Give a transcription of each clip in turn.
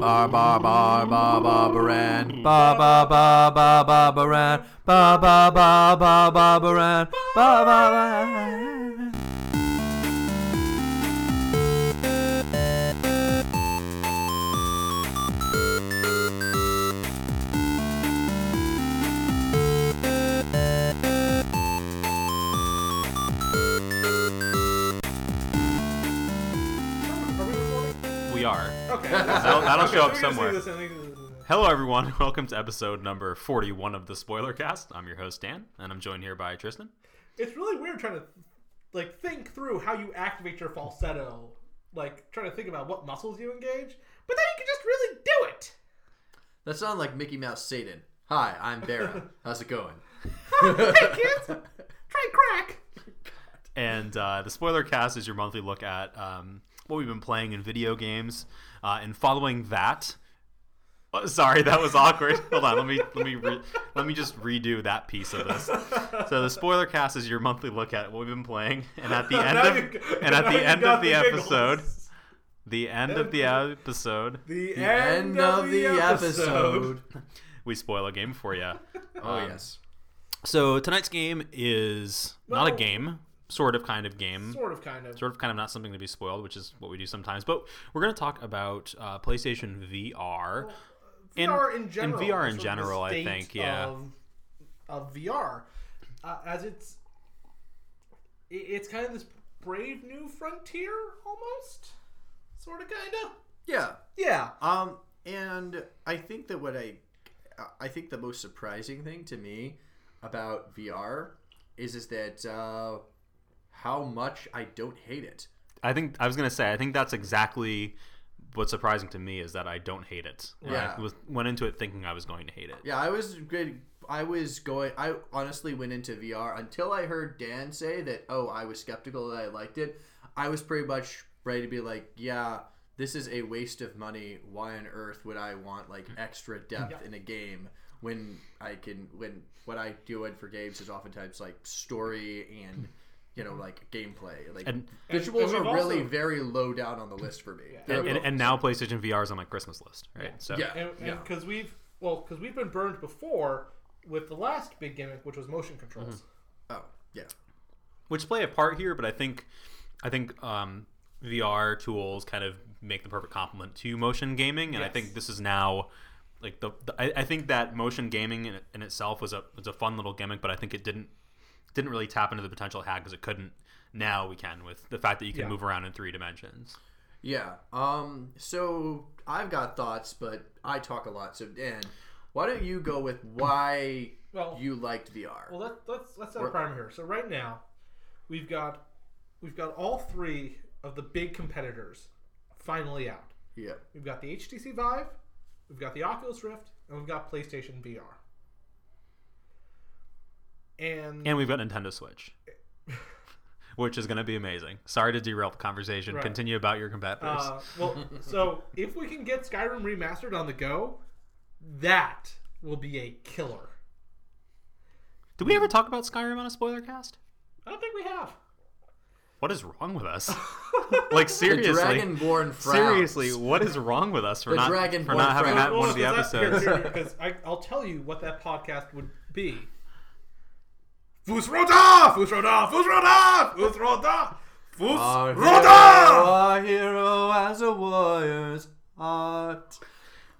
Ba ba ba ba ba baran. Ba ba ba ba ba baran. Ba ba ba ba ba baran. Okay. That'll, that'll show up Okay, so we somewhere. can see this and we- Hello, everyone. Welcome to episode number 41 of the Spoiler Cast. I'm your host, Dan, and I'm joined here by Tristan. It's really weird trying to like think through how you activate your falsetto, like trying to think about what muscles you engage, but then you can just really do it. That sounds like Mickey Mouse Satan. Hi, I'm Bera. How's it going? hey kids, try crack. And uh, the Spoiler Cast is your monthly look at um, what we've been playing in video games. Uh, and following that, oh, sorry, that was awkward. Hold on, let me let me re- let me just redo that piece of this. So the Spoiler Cast is your monthly look at what we've been playing, and at the end of you- and at the end of the giggles. episode, the end of the episode, The, The end of the episode. we spoil a game for you. Oh Um, yes. So tonight's game is not a game, sort of, kind of game, Sort of, kind of. sort of, kind of not something to be spoiled, which is what we do sometimes. But we're going to talk about uh, PlayStation VR. in- VR in in general. VR in sort the general, I think, yeah. Of, of VR, uh, as it's it, it's kind of this brave new frontier, almost, sort of, kind of. Yeah. Yeah. Um, and I think that what I, I think the most surprising thing to me about VR is is that uh, how much I don't hate it. I think I was going to say I think that's exactly what's surprising to me is that I don't hate it. Yeah. I was, went into it thinking I was going to hate it. Yeah, I was good. I was going. I honestly went into VR until I heard Dan say that. Oh, I was skeptical that I liked it. I was pretty much ready to be like, yeah, this is a waste of money. Why on earth would I want like mm-hmm. extra mm-hmm. depth Yeah. in a game when I can when what I do in for games is oftentimes like story and you know like gameplay. Like And- visuals and we've are really also- very low down on the list for me. They're And, and, and now PlayStation VR is on my Christmas list, right? So Yeah. and yeah. because we've well because we've been burned before with the last big gimmick which was motion controls oh yeah. which play a part here, but I think I think um, VR tools kind of make the perfect complement to motion gaming, and I think this is now like the, the I, I think that motion gaming in, in itself was a was a fun little gimmick, but I think it didn't didn't really tap into the potential it had because it couldn't. Now we can with the fact that you can Yeah. move around in three dimensions. Yeah. Um. So I've got thoughts, but I talk a lot. So Dan, why don't you go with why well you liked VR? well let, let's let's set a Or- primer here so right now we've got we've got all three of the big competitors finally out yeah. we've got the HTC Vive we've got the Oculus Rift and we've got PlayStation VR and, And we've got Nintendo Switch. Which is going to be amazing. Sorry to derail the conversation. Right. Continue about your competitors. Uh, well, so if we can get Skyrim remastered on the go, that will be a killer. Did we ever talk about Skyrim on a spoiler cast? I don't think we have. What is wrong with us? like The seriously, Dragonborn frowns. seriously, what is wrong with us for The not Dragonborn for not having frowns. that one of the Well, 'cause that- episodes? here, here, Because I, I'll tell you what that podcast would be. Fusroda! Fusroda! Fusroda! Fusroda! Our hero, Fusroda! our hero as a warrior's heart.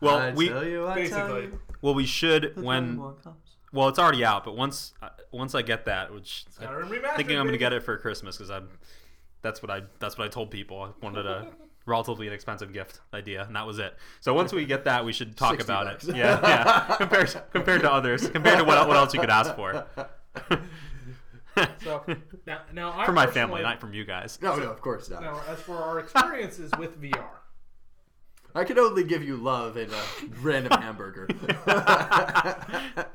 Well, I we tell you, I tell Basically. you, well we should the when Dragonborn comes. well it's already out, but once uh, once I get that, which I'm Skyrim remastered. thinking I'm going to baby. get it for Christmas because I'm that's what I that's what I told people. I wanted a relatively inexpensive gift idea, and that was it. So once we get that, we should talk 60 about bucks. it. Yeah, yeah. compared compared to others, compared to what what else you could ask for. So now, now I for my family, not from you guys. No, no, of course not. Now, as for our experiences with VR, I can only give you love and a random hamburger.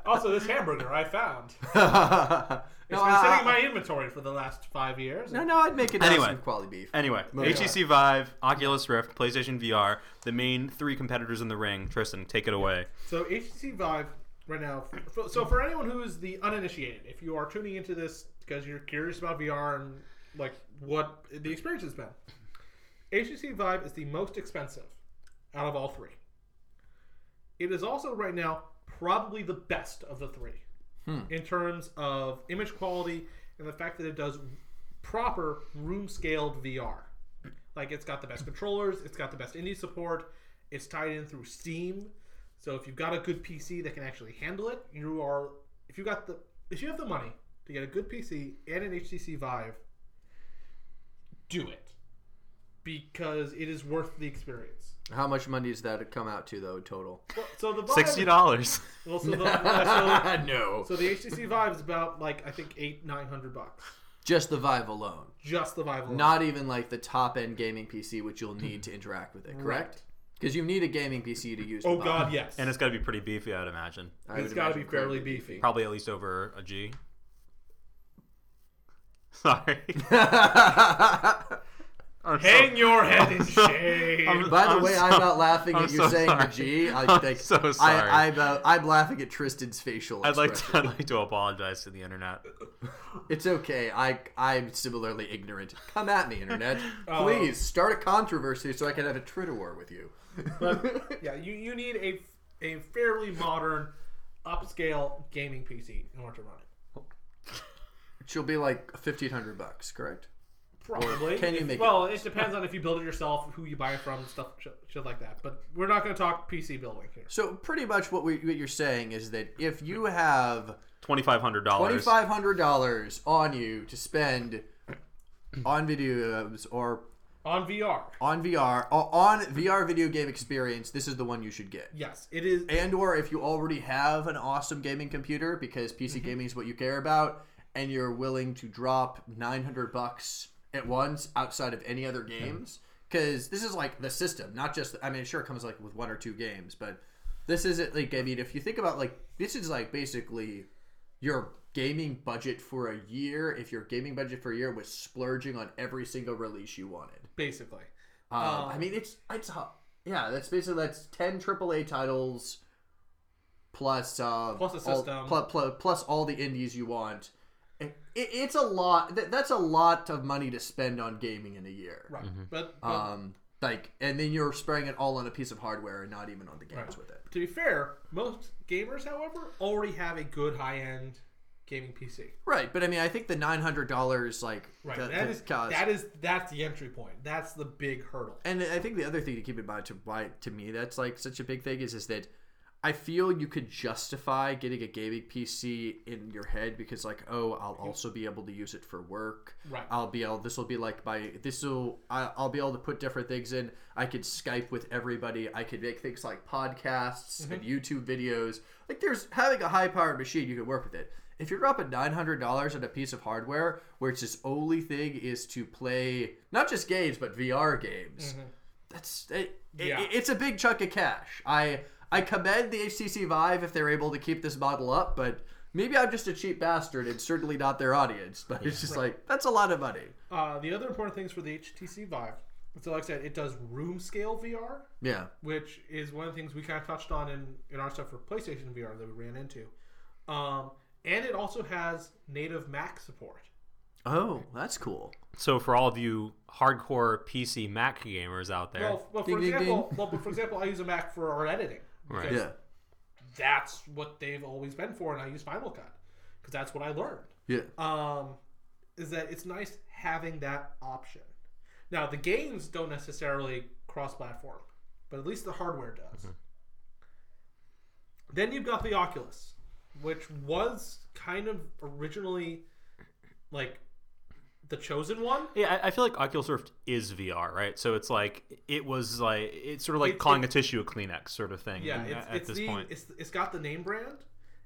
also this hamburger I found. no, It's been sitting in my inventory for the last five years. no, no, I'd make it Anyway. awesome quality beef. Anyway, Moving HTC Vive, Oculus Rift, PlayStation VR, the main three competitors in the ring. Tristan, take it away. So HTC Vive right now. So for anyone who is the uninitiated, if you are tuning into this because you're curious about VR and like what the experience has been, HTC Vive is the most expensive out of all three. It is also right now probably the best of the three hmm. in terms of image quality and the fact that it does proper room scaled VR. Like it's got the best controllers, it's got the best indie support, it's tied in through Steam. So if you've got a good PC that can actually handle it, you are if you got the if you have the money to get a good PC and an HTC Vive, do it. Because it is worth the experience. How much money does that come out to though total? Well, so the Vive, Sixty dollars. Well, so the, uh, so, no. so the HTC Vive is about like I think eight nine hundred bucks. Just the Vive alone. Just the Vive alone. Not even like the top end gaming PC, which you'll need to interact with it, correct? Because you need a gaming PC to use. Oh the God, Vive. yes. And it's got to be pretty beefy, I'd imagine. I would it's got to be imagine fairly quite beefy. Probably at least over a G. Sorry. I'm so- Hang your head in shame. I'm- By the I'm way, so- I'm not laughing I'm at you so saying sorry. the G. I, I'm like, so sorry. I, I'm, uh, I'm laughing at Tristan's facial I'd like to, expression. I'd like to apologize to the internet. It's okay. I I'm similarly ignorant. Come at me, internet. Oh. Please start a controversy so I can have a Twitter war with you. But yeah, you, you need a a fairly modern, upscale gaming PC in order to run it. She'll be like fifteen hundred bucks, correct? Probably. can you If- make well, it depends on if you build it yourself, who you buy it from, stuff, shit, shit like that. But we're not going to talk PC building here. So pretty much what we what you're saying is that if you have twenty five hundred dollars. five hundred dollars on you to spend on videos or On VR, on VR o- on VR video game experience, this is the one you should get. yes, it is. and or if you already have an awesome gaming computer because PC Mm-hmm. gaming is what you care about and you're willing to drop 900 bucks at once outside of any other games because this is like the system not just I mean sure it comes like with one or two games but this isn't like I mean if you think about like this is like basically your gaming budget for a year if your gaming budget for a year was splurging on every single release you wanted basically. um, Um, I mean, it's it's hu- yeah. That's basically that's ten AAA titles plus uh, Plus a all, system. pl- pl- plus all the indies you want. It, it, it's a lot. That, that's a lot of money to spend on gaming in a year. Right. But, but Um, like, and then you're spraying it all on a piece of hardware and not even on the games Right. with it. to be fair, most gamers, however, already have a good high end gaming PC. Right, but I mean, I think the nine hundred dollars, like, Right. the- that the is cost- that is that's the entry point. That's the big hurdle. And I think the other thing to keep in mind to why to me that's like such a big thing is is that I feel you could justify getting a gaming PC in your head because like oh I'll also be able to use it for work. Right. I'll be able this will be like my this will I'll be able to put different things in. I could Skype with everybody. I could make things like podcasts mm-hmm. and YouTube videos. Like there's having a high powered machine you can work with it. If you're dropping nine hundred dollars on a piece of hardware where its just only thing is to play not just games but VR games, that's it, it- Yeah. it's a big chunk of cash. I I commend the HTC Vive if they're able to keep this model up, but maybe I'm just a cheap bastard and certainly not their audience. But it's just like that's a lot of money. Uh, the other important things for the HTC Vive, so like I said, it does room scale VR, Yeah. which is one of the things we kind of touched on in, in our stuff for PlayStation VR that we ran into. Um, and it also has native Mac support. Oh, that's cool. So for all of you hardcore PC Mac gamers out there, Well, well for Ding, ding, example, ding. well, but for example, I use a Mac for our editing. Right. Yeah. That's what they've always been for, and I use Final Cut because that's what I learned. Yeah. um, is that it's nice having that option. Now, the games don't necessarily cross platform, but at least the hardware does. Then you've got the Oculus, which was kind of originally like the chosen one. yeah, I, I feel like Oculus Rift is VR, right? So it's like it was like it's sort of like It- calling a tissue a Kleenex sort of thing. Yeah, at- it's, at it's this the point. it's it's got the name brand,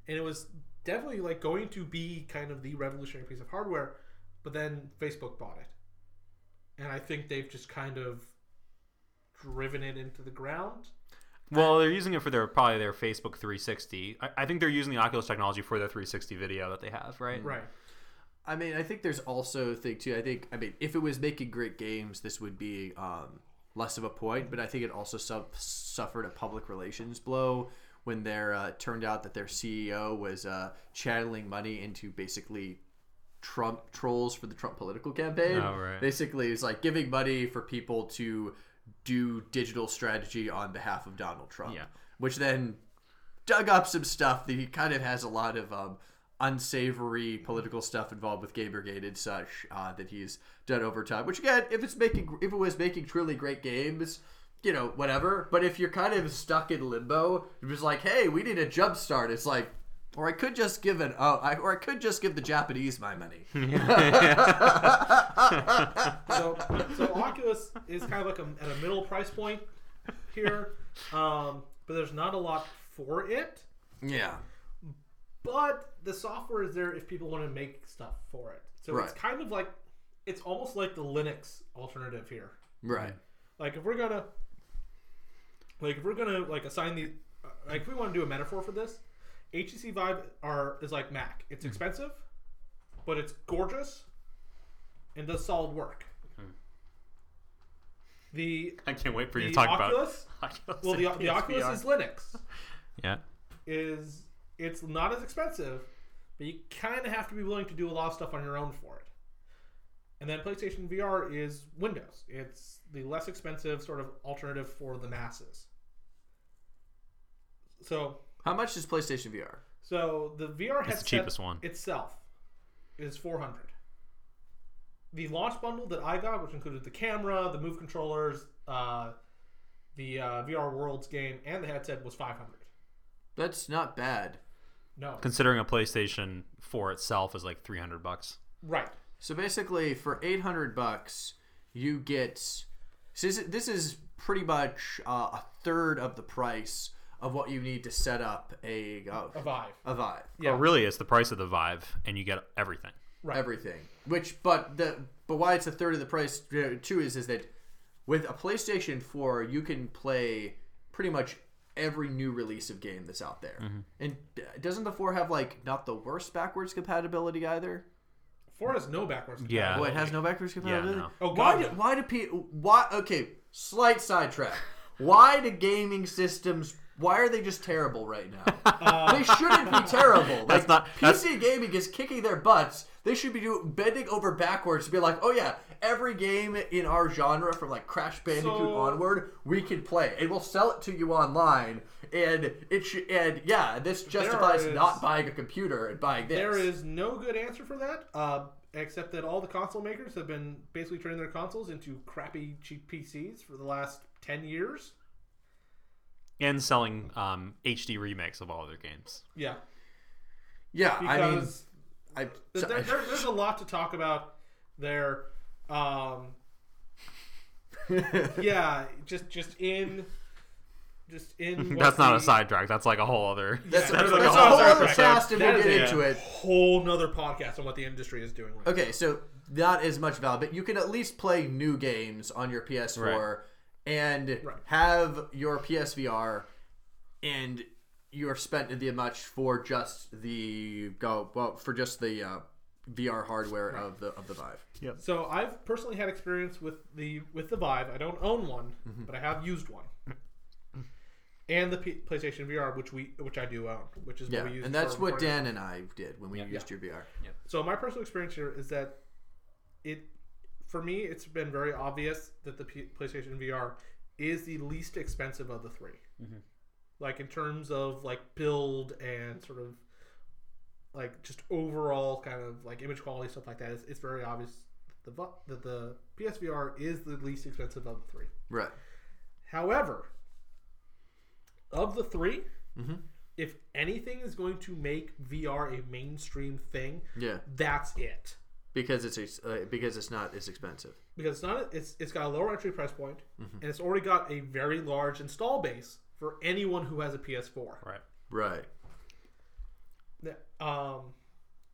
and it was definitely like going to be kind of the revolutionary piece of hardware, but then Facebook bought it, and I think they've just kind of driven it into the ground. Well, they're using it for their probably their Facebook 360. I, I think they're using the Oculus technology for their 360 video that they have, right? Right. I mean, I think there's also a thing too. I think, I mean, if it was making great games, this would be um, less of a point. But I think it also su- suffered a public relations blow when there uh, turned out that their CEO was uh, channeling money into basically Trump trolls for the Trump political campaign. Oh, right. Basically, it's like giving money for people to do digital strategy on behalf of Donald Trump. Yeah. Which then dug up some stuff that he kind of has a lot of um, unsavory political stuff involved with Gay Brigade and such uh, that he's done over time. Which again, if it's making if it was making truly great games, you know, whatever. But if you're kind of stuck in limbo, it was like, hey, we need a jump start. It's like, or I could just give an oh, I, or I could just give the Japanese my money. so, so Oculus is kind of like a, at a middle price point here, um, but there's not a lot for it. yeah, But the software is there if people want to make stuff for it. So it's kind of like it's almost like the Linux alternative here. right. Like if we're gonna, like if we're gonna like assign the, uh, like if we want to do a metaphor for this, HTC Vive are is like Mac. It's hmm. expensive, but it's gorgeous, and does solid work. Hmm. The I can't wait for you to talk Oculus, about Oculus. well, the, the Oculus is Linux. yeah. Is it's not as expensive, but you kind of have to be willing to do a lot of stuff on your own for it. And then PlayStation VR is Windows. It's the less expensive sort of alternative for the masses. So, How much is PlayStation VR? so the VR It's the headset cheapest one. itself is 400. The launch bundle that I got, which included the camera, the Move controllers, uh, the uh, VR Worlds game, and the headset, was 500. That's not bad. No, Considering a PlayStation 4 itself is like 300 bucks. right. So basically, for eight hundred bucks, you get. So this, this is pretty much uh, a third of the price of what you need to set up a uh, A Vive. a Vive. Yeah. Oh, really? It's the price of the Vive, and you get everything. Right. everything. Which, but the but why it's a third of the price too is is that with a PlayStation Four, you can play pretty much every new release of game that's out there. And uh, doesn't the four have like not the worst backwards compatibility either? Four has no backwards. Yeah. Oh, it has no backwards compatibility. no. Oh, why? God, Do, why do people? Why? Okay, slight sidetrack. Why do gaming systems? Why are they just terrible right now? they shouldn't be terrible. Like, That's not- that's- PC gaming is kicking their butts. They should be doing bending over backwards to be like, oh yeah, every game in our genre from like Crash Bandicoot So- onward, we can play, and we'll sell it to you online. And it should, and yeah, this justifies is- not buying a computer and buying this. There is no good answer for that, uh, except that all the console makers have been basically turning their consoles into crappy, cheap PCs for the last 10 years. And selling um, HD remakes of all their games. Yeah. yeah, I mean, Because I. there, there- there's a lot to talk about there. Um, yeah, just just in. Just in. That's what not a the- sidetrack. That's like a whole other. That's, Yeah, that's, that's a like a whole whole other episode. cast, and we'll get is into it. Whole nother podcast on what the industry is doing. Right Okay, so not as much value, but you can at least play new games on your PS4 and Right. have your PSVR, and you're spent the much for just the go well for just the uh, VR hardware of the of the Vive. So I've personally had experience with the with the Vive. I don't own one, but I have used one, and the P- PlayStation VR, which we which I do own, which is Yeah, what we use. and that's for what. Dan and I did when we used your VR. So my personal experience here is that it, for me, it's been very obvious that the P- PlayStation VR is the least expensive of the 3 mm-hmm. Like in terms of like build and sort of like just overall kind of like image quality stuff like that. It's, it's very obvious that the that the PSVR is the least expensive of the three. Right. However, of the 3 mm-hmm. if anything is going to make VR a mainstream thing, Yeah, that's it. Because it's uh, because it's not as expensive. Because it's not it's it's got a lower entry price point, and it's already got a very large install base for anyone who has a PS4. Right. Right. The- Um,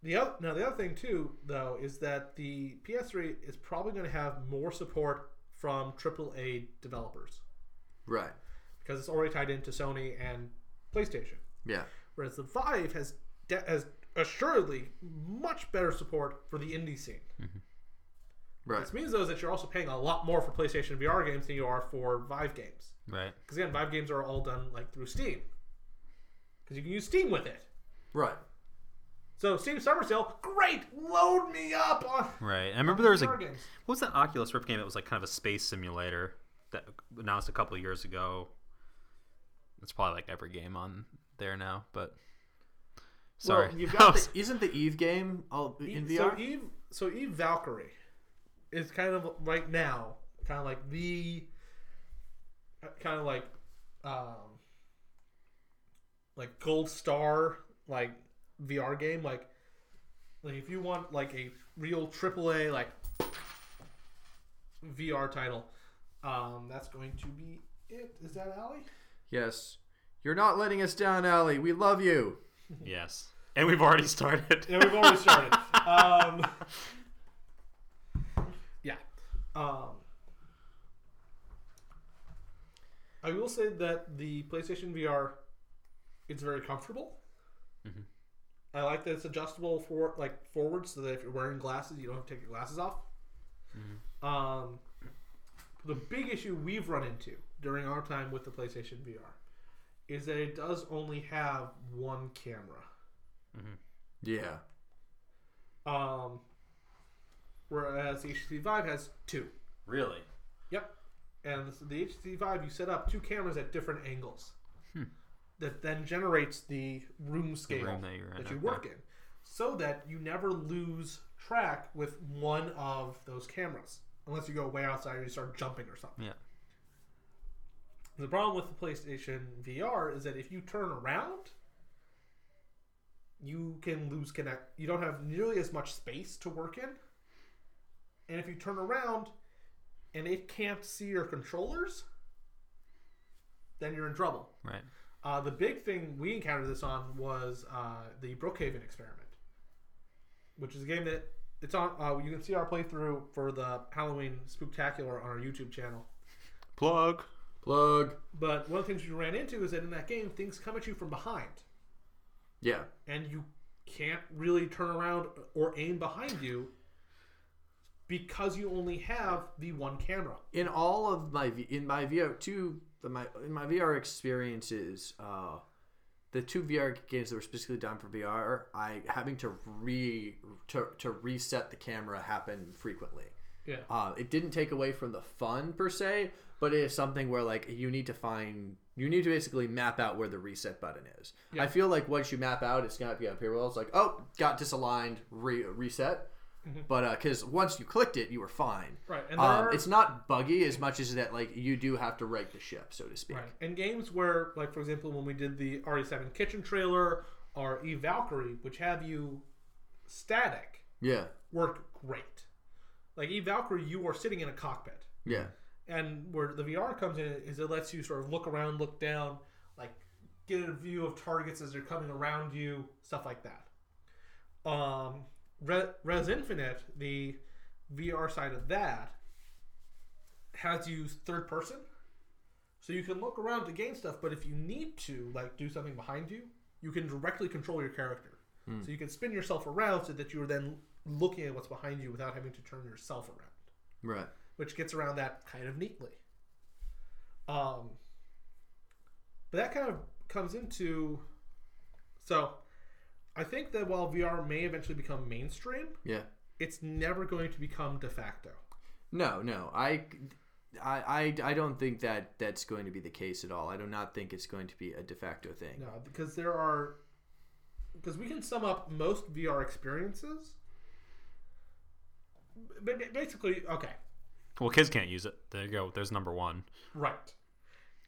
the other now the other thing too though is that the PS3 is probably going to have more support from AAA developers Right. because it's already tied into Sony and PlayStation. Yeah. Whereas the Vive has de- has assuredly much better support for the indie scene. Mm-hmm. Right. This means though is that you're also paying a lot more for PlayStation VR games than you are for Vive games. Right. Because again, Vive games are all done like through Steam. Because you can use Steam with it. Right. So Steam Summer Sale, great, load me up on. Right. I remember there was a VR games. what was that Oculus Rift game that was like kind of a space simulator that announced a couple of years ago. It's probably like every game on there now, but sorry. Well, you've got the Isn't the Eve game all in So VR? Eve, so Eve Valkyrie is kind of right now, kind of like the, kind of like, um, like gold star like VR game. Like, like if you want like a real AAA like VR title, um, that's going to be it. Is that Alley? yes. You're not letting us down, Allie. We love you. Yes. And we've already started. Yeah, we've already started. um, yeah. Um, I will say that the PlayStation VR, it's very comfortable. Mhm. I like that it's adjustable for like forward, so that if you're wearing glasses, you don't have to take your glasses off. Um, the big issue we've run into during our time with the PlayStation VR is that it does only have one camera. Yeah. Um, whereas the HTC Vive has two. really? Yep. And this- the HTC Vive, you set up two cameras at different angles. That then generates the room scale room that you're in, that you okay. work in, so that you never lose track with one of those cameras, unless you go way outside and you start jumping or something. Yeah. The problem with the PlayStation VR is that if you turn around, you can lose connect. You don't have nearly as much space to work in. And if you turn around and it can't see your controllers, then you're in trouble. Right. Uh, the big thing we encountered this on was uh, the Brookhaven experiment, which is a game that it's on. Uh, you can see our playthrough for the Halloween Spooktacular on our YouTube channel. Plug. Plug. But one of the things you ran into is that in that game, things come at you from behind, Yeah. and you can't really turn around or aim behind you because you only have the one camera. in all of my in my VR two my in my VR experiences, uh, the two VR games that were specifically done for VR, I having to re to, to reset the camera happened frequently. Yeah. Uh, it didn't take away from the fun per se, but it is something where like you need to find you need to basically map out where the reset button is. Yeah. I feel like once you map out, it's gonna be up here. Well, it's like oh, got disaligned, re- reset. But because once you clicked it, you were fine. Right, and Um, are- it's not buggy as much as that like you do have to right the ship, so to speak. Right. And games where, like, for example, when we did the RE7 kitchen trailer or E Valkyrie, which have you static, Yeah, work great. Like E Valkyrie, you are sitting in a cockpit. yeah, And where the VR comes in is it lets you sort of look around, look down, like get a view of targets as they're coming around you, stuff like that. Um, Rez Infinite, the VR side of that, has you third person, so you can look around to gain stuff. But if you need to, like, do something behind you, you can directly control your character. So you can spin yourself around so that you are then looking at what's behind you without having to turn yourself around right. Which gets around that kind of neatly. Um, but that kind of comes into so I think that while VR may eventually become mainstream, Yeah. it's never going to become de facto. No, no, I, I, I, I don't think that that's going to be the case at all. I do not think it's going to be a de facto thing. No, because there are because we can sum up most VR experiences. But basically, okay, Well, kids can't use it. There you go. There's number one. Right.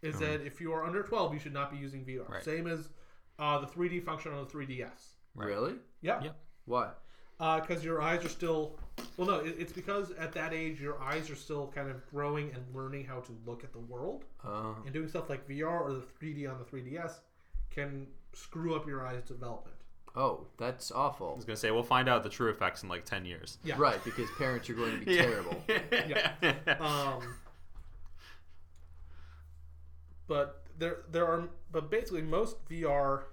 Is that if you are under 12, you should not be using VR. Right. Same as uh, the 3D function on the 3DS. Right. Really? Yeah. Yep. Why? Because your eyes are still. Well, no, it, it's because at that age, your eyes are still kind of growing and learning how to look at the world. Uh, And doing stuff like VR or the 3D on the 3DS can screw up your eyes' development. Oh, that's awful. I was gonna say we'll find out the true effects in like ten years. Yeah. Right, because parents are going to be terrible. Yeah. um, but there there are but basically most VR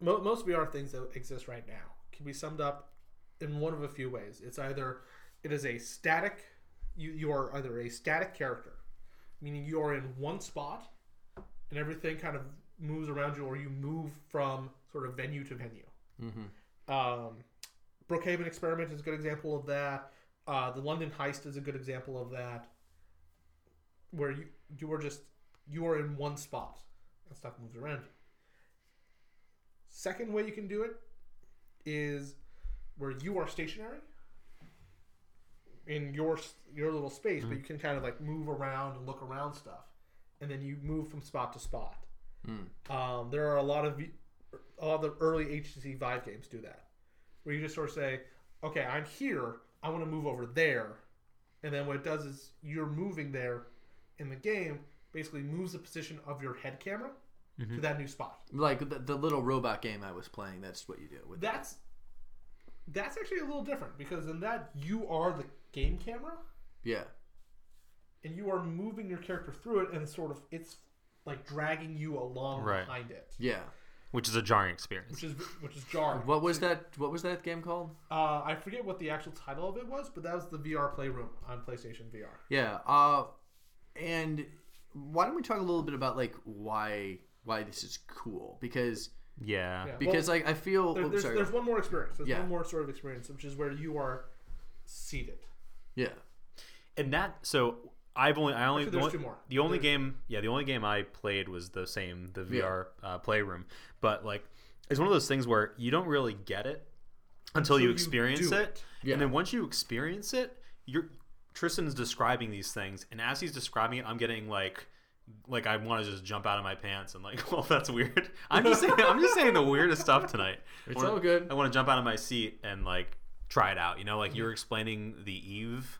mo- most VR things that exist right now can be summed up in one of a few ways. It's either it is a static you you are either a static character, meaning you are in one spot and everything kind of moves around you or you move from sort of venue to venue. Mm-hmm. Um, Brookhaven Experiment is a good example of that. Uh, the London Heist is a good example of that, where you you are just you are in one spot and stuff moves around you. Second way you can do it is where you are stationary in your your little space, but you can kind of like move around and look around stuff, and then you move from spot to spot. Um, there are a lot of a lot of the early HTC Vive games do that, where you just sort of say, "Okay, I'm here. I want to move over there," and then what it does is you're moving there in the game. Basically, moves the position of your head camera to that new spot. Like the, the little robot game I was playing. That's what you do with That's that's actually a little different because in that you are the game camera Yeah. and you are moving your character through it, and sort of it's like dragging you along Right. behind it, Yeah. which is a jarring experience. which is which is jarring. What was that? What was that game called? Uh, I forget what the actual title of it was, but that was the VR Playroom on PlayStation VR. Yeah. Uh, and why don't we talk a little bit about like why why this is cool? Because Yeah. Yeah. because Well, like I feel There, oh, there's, sorry. there's one more experience. There's Yeah. one more sort of experience, which is where you are seated. yeah. And that so I've only I only Actually, the there's only, two more. the only There's- game yeah the only game I played was the same the Yeah. VR uh, playroom but like it's one of those things where you don't really get it until, Until you you experience do it, it. Yeah. and then once you experience it you're Tristan's describing these things and as he's describing it I'm getting like like I want to just jump out of my pants and like well that's weird I'm just saying I'm just saying the weirdest stuff tonight It's wanna- all good. I want to jump out of my seat and like try it out. You know, like you're explaining the Eve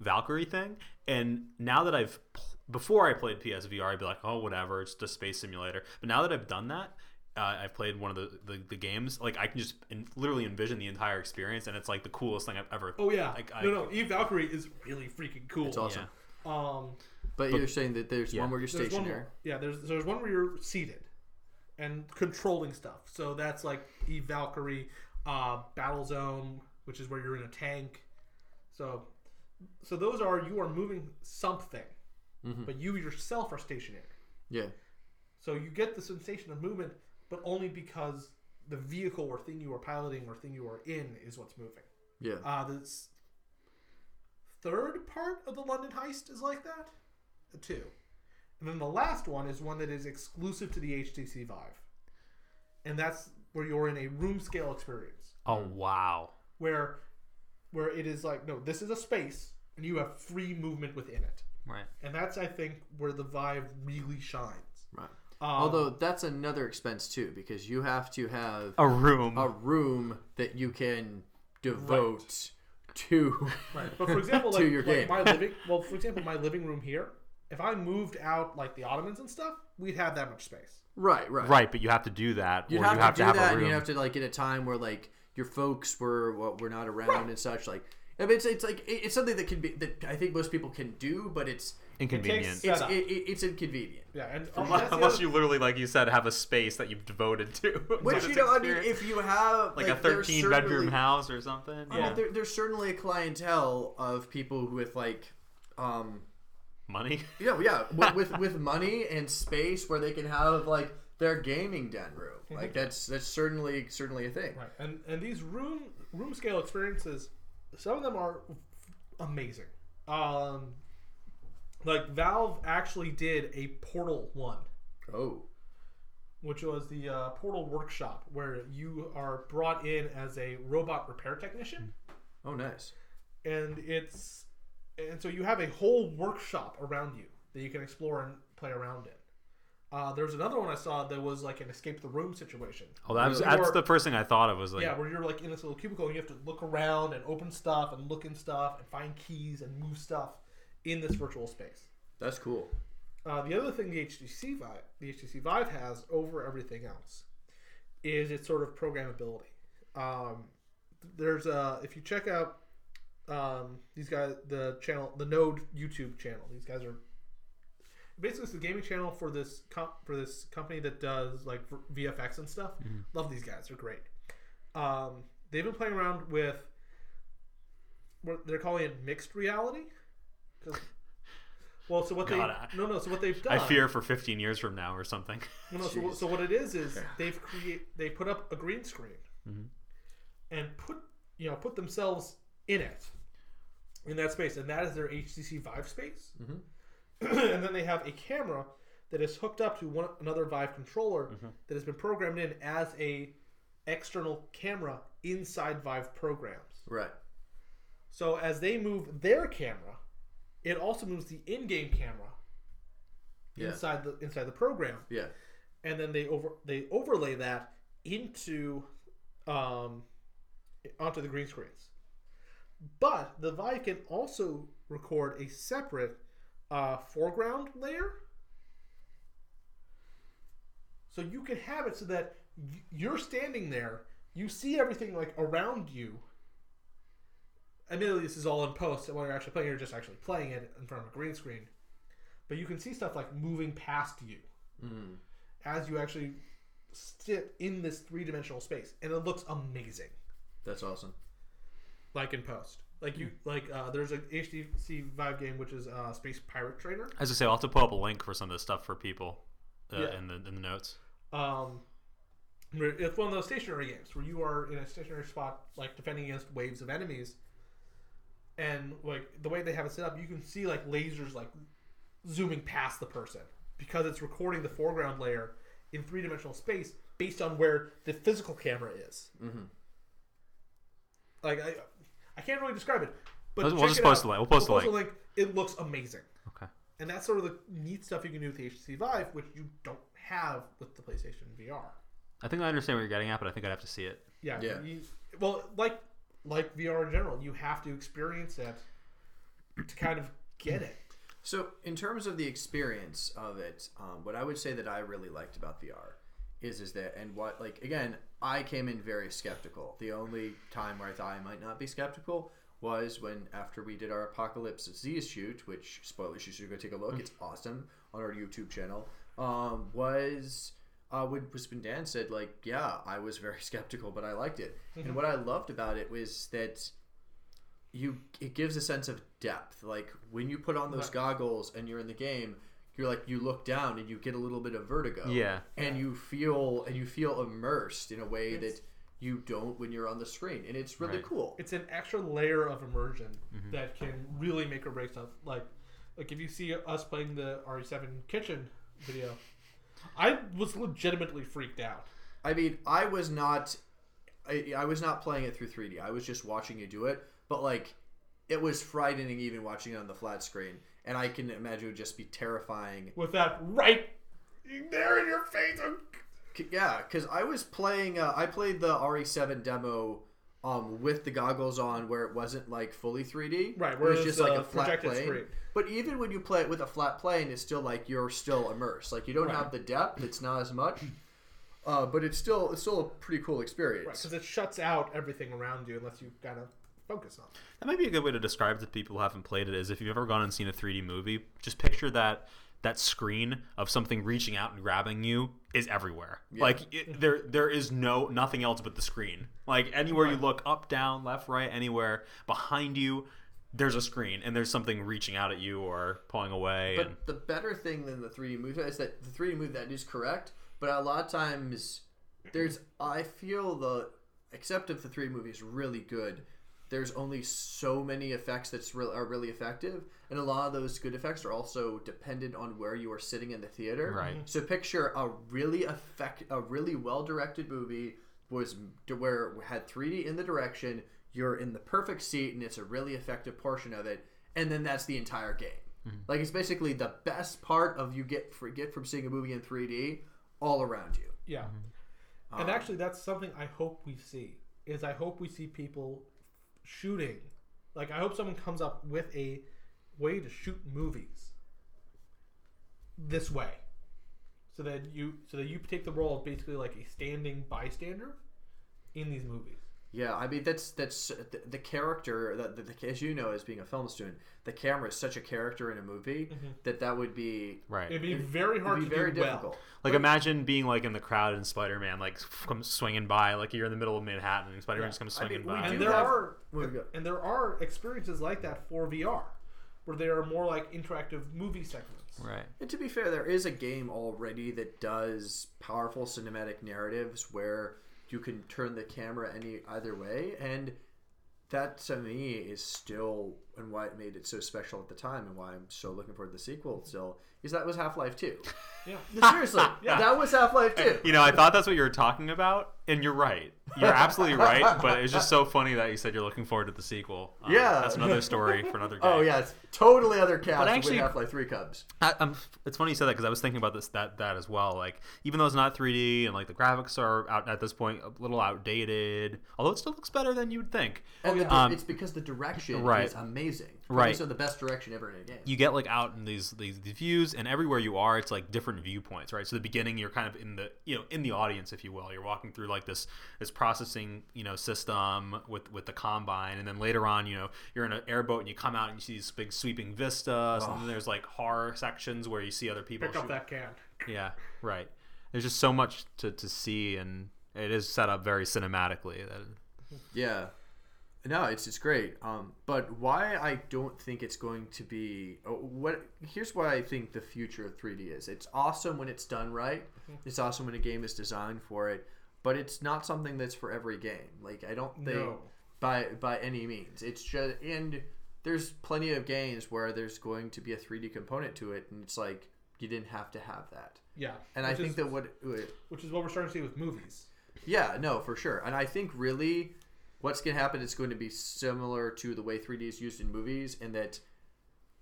Valkyrie thing, and now that I've before I played PSVR, I'd be like, oh, whatever, it's just a space simulator. But now that I've done that, uh, I've played one of the, the, the games. Like I can just in, literally envision the entire experience, and it's like the coolest thing I've ever. Oh yeah, Like, I- no, no, Eve Valkyrie is really freaking cool. It's awesome. Um, But, you're saying that there's Yeah. one where you're there's stationary. more. Yeah, there's there's one where you're seated and controlling stuff. So that's like Eve Valkyrie, uh, Battle Zone, which is where you're in a tank. So, so those are you are moving something, Mm-hmm. but you yourself are stationary. Yeah. So you get the sensation of movement, but only because the vehicle or thing you are piloting or thing you are in is what's moving. Yeah. Uh, the s- third part of the London heist is like that. The two. And then the last one is one that is exclusive to the HTC Vive. And that's where you're in a room scale experience. Oh wow! Where where it is like, no, this is a space and you have free movement within it. Right. And that's I think where the Vive really shines. Right. Um, Although that's another expense too, because you have to have A room. a room that you can devote to. Right. But for example, like, your like my living well, for example, my living room here, if I moved out like the ottomans and stuff, we'd have that much space. Right. Right. right, but you have to do that, You'd or have you to have do to have that, a and you have to like at a time where like your folks were well, were not around and such. Like, I mean, it's it's like it's something that can be that I think most people can do, but it's Inconvenient. takes- it's it, it, it's inconvenient. Yeah, and Unless, unless you literally, like you said, have a space that you've devoted to. Which this you know, I mean, if you have like, a there's 13 bedroom house or something. I Yeah. mean, there, there's certainly a clientele of people with like, um, Money. yeah, yeah, with, with with money and space where they can have like their gaming den room. Like that's that's certainly certainly a thing. Right, and and these room room scale experiences, some of them are amazing. Um, like Valve actually did a Portal one, Oh, which was the uh, Portal workshop, where you are brought in as a robot repair technician, oh, nice. and it's and so you have a whole workshop around you that you can explore and play around in. Uh, there's another one I saw that was like an escape the room situation. Oh, that was, that's Or- the first thing I thought of was like, yeah, where you're like in this little cubicle and you have to look around and open stuff and look in stuff and find keys and move stuff in this virtual space. That's cool. Uh, the other thing the HTC Vive, the HTC Vive has over everything else, is its sort of programmability. Um, there's a if you check out um, these guys, the channel, the Node YouTube channel. These guys are basically it's the gaming channel for this com- for this company that does like VFX and stuff. Mm-hmm. Love these guys; they're great. Um, they've been playing around with what they're calling it mixed reality. Well, so what God, they no no so what they've done I fear for 15 years from now or something. well, no, so, what- so what it is is they've create they put up a green screen mm-hmm. and put you know put themselves in it in that space, and that is their HTC Vive space. Mm-hmm. and then they have a camera that is hooked up to one another Vive controller that has been programmed in as a external camera inside Vive programs. Right. So as they move their camera, it also moves the in-game camera Yeah. inside the inside the program, Yeah. and then they over they overlay that into um, onto the green screens. But the Vive can also record a separate uh, foreground layer, so you can have it so that you're standing there, you see everything like around you. Admittedly, this is all in post, and when you're actually playing, you're just actually playing it in front of a green screen. But you can see stuff like moving past you Mm. as you actually sit in this three dimensional space, and it looks amazing. That's awesome. Like in post, like you like uh, there's a HTC Vive game which is uh, Space Pirate Trainer. As I say, I'll have to pull up a link for some of this stuff for people uh, Yeah. in the in the notes. Um, it's one of those stationary games where you are in a stationary spot, like defending against waves of enemies, and like the way they have it set up, you can see like lasers like zooming past the person because it's recording the foreground layer in three dimensional space based on where the physical camera is. Mm-hmm. Like I, I can't really describe it, but We'll check just it post out. the link. We'll post the post link. It looks amazing, Okay. and that's sort of the neat stuff you can do with the HTC Vive, which you don't have with the PlayStation VR. I think I understand what you're getting at, but I think I'd have to see it. Yeah. Yeah. You, well, like like VR in general, you have to experience it to kind of get it. So, in terms of the experience of it, um, what I would say that I really liked about VR is is that, and what like again, I came in very skeptical. The only time where I thought I might not be skeptical was when after we did our Apocalypse Z shoot, which spoilers, you should go take a look. It's awesome on our YouTube channel. Um, was uh, when when Dan said like, yeah, I was very skeptical, but I liked it. And what I loved about it was that you it gives a sense of depth. Like when you put on those goggles and you're in the game, you're like you look down and you get a little bit of vertigo. Yeah. And you feel and you feel immersed in a way It's- that you don't when you're on the screen. And it's really Right. cool. It's an extra layer of immersion mm-hmm. that can really make or break stuff. Like, like if you see us playing the RE7 kitchen video, I was legitimately freaked out. I mean, I was not I, I was not playing it through 3D. I was just watching you do it, but like it was frightening even watching it on the flat screen. And I can imagine it would just be terrifying With that right there in your face. Yeah, because I was playing. Uh, I played the RE7 demo um, with the goggles on, where it wasn't like fully 3D. Right, it where was it's just like a flat plane. screen. But even when you play it with a flat plane, it's still like you're still immersed. Like you don't Right. have the depth; it's not as much. Uh, but it's still it's still a pretty cool Right, experience. because it shuts out everything around you unless you kind of focus on. That might be a good way to describe it to people who haven't played it. Is if you've ever gone and seen a 3D movie, just picture that that screen of something reaching out and grabbing you is everywhere. Like it, there, there is no nothing else but the screen. Like anywhere you look, up, down, left, right, anywhere behind you, there's a screen and there's something reaching out at you or pulling away. and But the better thing than the 3D movie is that the 3D movie that is correct, but a lot of times there's I feel the except if the 3D movie is really good, there's only so many effects that's real are really effective, and a lot of those good effects are also dependent on where you are sitting in the theater. Right. So picture a really effect a really well directed movie was where it had 3D in the direction, you're in the perfect seat, and it's a really effective portion of it, and then that's the entire game. Mm-hmm. Like it's basically the best part of you get for, get from seeing a movie in 3D all around you. Yeah. Mm-hmm. And um, actually, that's something I hope we see. Is I hope we see people shooting. Like I hope someone comes up with a way to shoot movies this way, so that you so that you take the role of basically like a standing bystander in these movies. Yeah, I mean that's that's the, the character that the, the, as you know as being a film student, the camera is such a character in a movie mm-hmm. that that would be right. It'd be very hard it'd be to very do well. difficult. Like imagine being like in the crowd in Spider-Man, like comes swinging by, like you're in the middle of Manhattan and Spider-Man Yeah. just comes I mean, swinging we by. do And there have- are and there are experiences like that for VR, where they are more like interactive movie segments. Right. And to be fair, there is a game already that does powerful cinematic narratives where you can turn the camera any either way, and that to me is still and why it made it so special at the time, and why I'm so looking forward to the sequel. Still, is that was Half Life Two. Yeah. Seriously, that was Half Life Two. You know, I thought that's what you were talking about, and you're right. You're absolutely right. But it's just so funny that you said you're looking forward to the sequel. Um, Yeah. that's another story for another day. Oh yeah, it's totally other cast But but actually- Half Life Three Cubs. I, I'm, it's funny you said that because I was thinking about this that that as well. Like even though it's not 3D and like the graphics are out at this point a little outdated, although it still looks better than you would think. And the, Um, it's because the direction right. is amazing. Right. So the best direction ever in a game. you get like out in these, these these views and everywhere you are it's like different viewpoints right so the beginning you're kind of in the you know in the audience if you will you're walking through like this this processing you know system with with the combine and then later on you know you're in an airboat and you come out and you see this big sweeping vistas and then there's like horror sections where you see other people Pick up that can. yeah right there's just so much to, to see and it is set up very cinematically that Yeah. No, it's it's great. Um, but why I don't think it's going to be oh, what here's why I think the future of 3D is. It's awesome when it's done right. It's awesome when a game is designed for it, but it's not something that's for every game. Like I don't think No. by by any means. It's just and there's plenty of games where there's going to be a 3D component to it, and it's like you didn't have to have that. Yeah. And I think is, that what which is what we're starting to see with movies. yeah, no, for sure. And I think really what's going to happen is going to be similar to the way 3D is used in movies, in that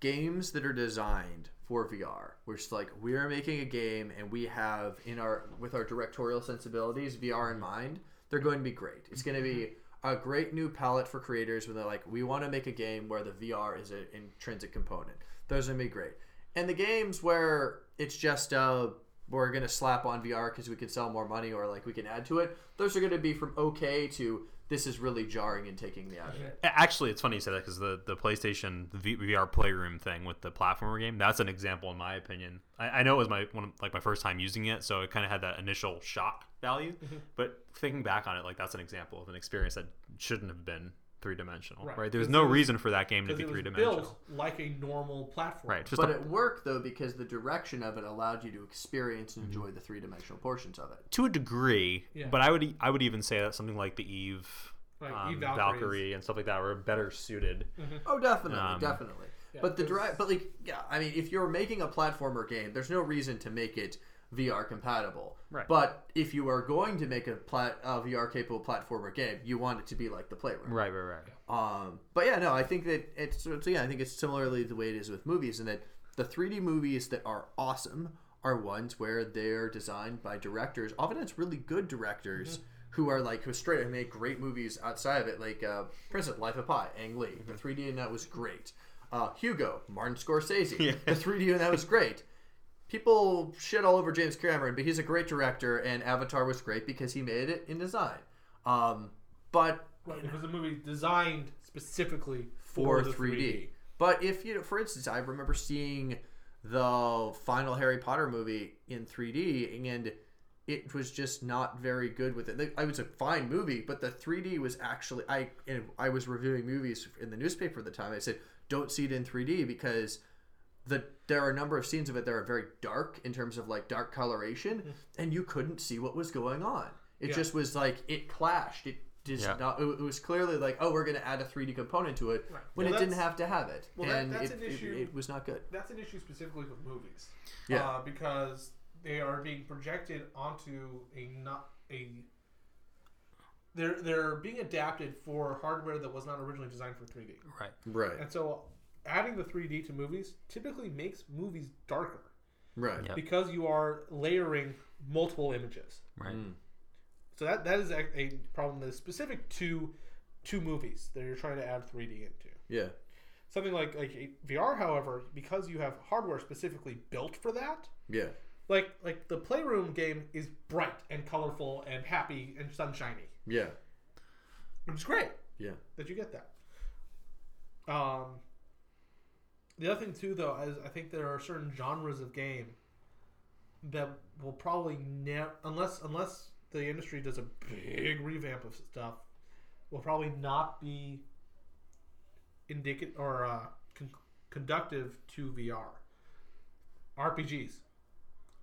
games that are designed for VR, we're just like, we are making a game and we have in our, with our directorial sensibilities, VR in mind, they're going to be great. It's going to be a great new palette for creators when they're like, we want to make a game where the VR is an intrinsic component. Those are going to be great. And the games where it's just, uh, we're going to slap on VR because we can sell more money or like we can add to it, those are going to be from okay to this is really jarring and taking me out of it. Actually, it's funny you say that because the, the PlayStation VR Playroom thing with the platformer game, that's an example, in my opinion. I, I know it was my one of, like my first time using it, so it kind of had that initial shock value. Mm-hmm. But thinking back on it, like that's an example of an experience that shouldn't have been three dimensional, Right. right? There's no was- reason for that game to be it was three dimensional, built like a normal platform. right? Just But a- it worked though because the direction of it allowed you to experience and enjoy the three dimensional portions of it. to a degree, Yeah. but I would e- I would even say that something like the Eve, Like um, Eve Valkyrie. Valkyrie and stuff like that were better suited. Oh, definitely, Um, definitely. Yeah, but the there's- direct, but like, yeah, I mean, if you're making a platformer game, there's no reason to make it VR compatible. Right. But if you are going to make a, plat, a VR capable platformer game, you want it to be like the Playroom. Right, right, right. Um, but yeah, no, I think that it's so yeah, I think it's similarly the way it is with movies, in that the 3D movies that are awesome are ones where they're designed by directors. Often it's really good directors who are like who straight and make great movies outside of it. Like uh, for instance, Life of Pi, Ang Lee. The 3D in that was great. Uh, Hugo, Martin Scorsese. Yeah. The 3D in that was great. People shit all over James Cameron, but he's a great director, and Avatar was great because he made it in design. Um, but Right, it was a movie designed specifically for for, the 3D. But if you know, for instance, I remember seeing the final Harry Potter movie in 3D, and it was just not very good with it. It was a fine movie, but the 3D was actually I and I was reviewing movies in the newspaper at the time. I said, "Don't see it in 3D because." The, there are a number of scenes of it that are very dark in terms of like dark coloration, and you couldn't see what was going on. It Yeah. just was like it clashed. It just Yeah. not. It, it was clearly like, oh, we're going to add a 3D component to it Right. when Well, it didn't have to have it, well, that- and that's it, an it- issue. it was not good. That's an issue specifically with movies. Yeah. Uh, because they are being projected onto a not a. They're they're being adapted for hardware that was not originally designed for 3D, Right. Right, and so adding the 3D to movies typically makes movies darker right. Yep. because you are layering multiple images. Right. Mm. So that that is a, a problem that is specific to to movies that you're trying to add 3D into. Yeah, Something like like VR, however, because you have hardware specifically built for that, yeah, like like the Playroom game is bright and colorful and happy and sunshiny, yeah, which is great yeah. that you get that. Um, the other thing too, though, is I think there are certain genres of game that will probably never, unless unless the industry does a big revamp of stuff, will probably not be indicative or uh, con- conductive to VR. RPGs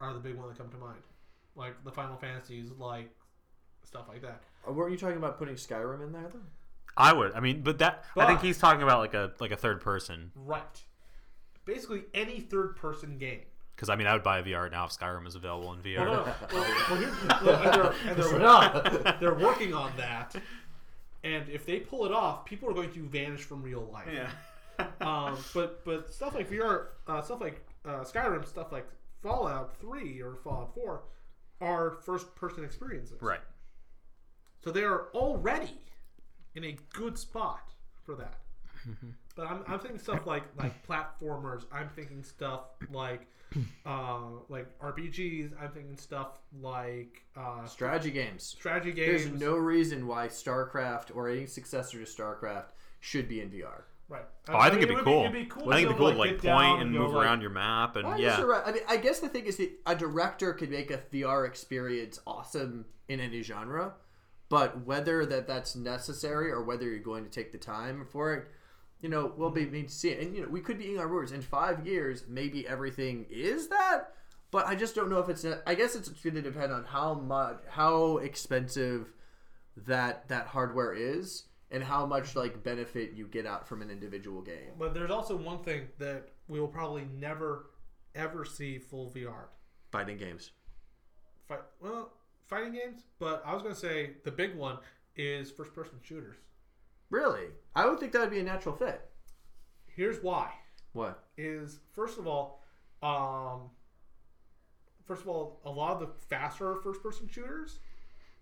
are the big one that come to mind, like the Final Fantasies, like stuff like that. Uh, Weren't you talking about putting Skyrim in there though? I would. I mean, but that I think he's talking about like a like a third person. Right. Basically, any third-person game. Because I mean, I would buy a VR now if Skyrim is available in VR. Well, no, well, well, here's, well, and they're, and they're, not. they're working on that, and if they pull it off, people are going to vanish from real life. Yeah. Um, but but stuff like VR, uh, stuff like uh, Skyrim, stuff like Fallout Three or Fallout Four, are first-person experiences. right. So they are already in a good spot for that. But I'm, I'm thinking stuff like like platformers. I'm thinking stuff like uh, like RPGs. I'm thinking stuff like uh, Strategy games. strategy games. There's no reason why StarCraft or any successor to StarCraft should be in VR. right. Oh, I think mean, it'd be cool. would it'd be cool I think to it'd be cool to like, like get down point and move like- around your map and I yeah. guess right. I mean, I guess the thing is that a director could make a VR experience awesome in any genre, but whether that that's necessary or whether you're going to take the time for it, you know, we'll be need to see it. And you know, we could be eating our words in five years. Maybe everything is that, but I just don't know if it's. I guess it's going to depend on how much, how expensive that that hardware is, and how much like benefit you get out from an individual game. But there's also one thing that we will probably never ever see full VR. Fighting games. Fight well, fighting games. But I was gonna say the big one is first-person shooters. Really, I would think that would be a natural fit. Here's why. What? is first of all, um, first of all, a lot of the faster first person shooters,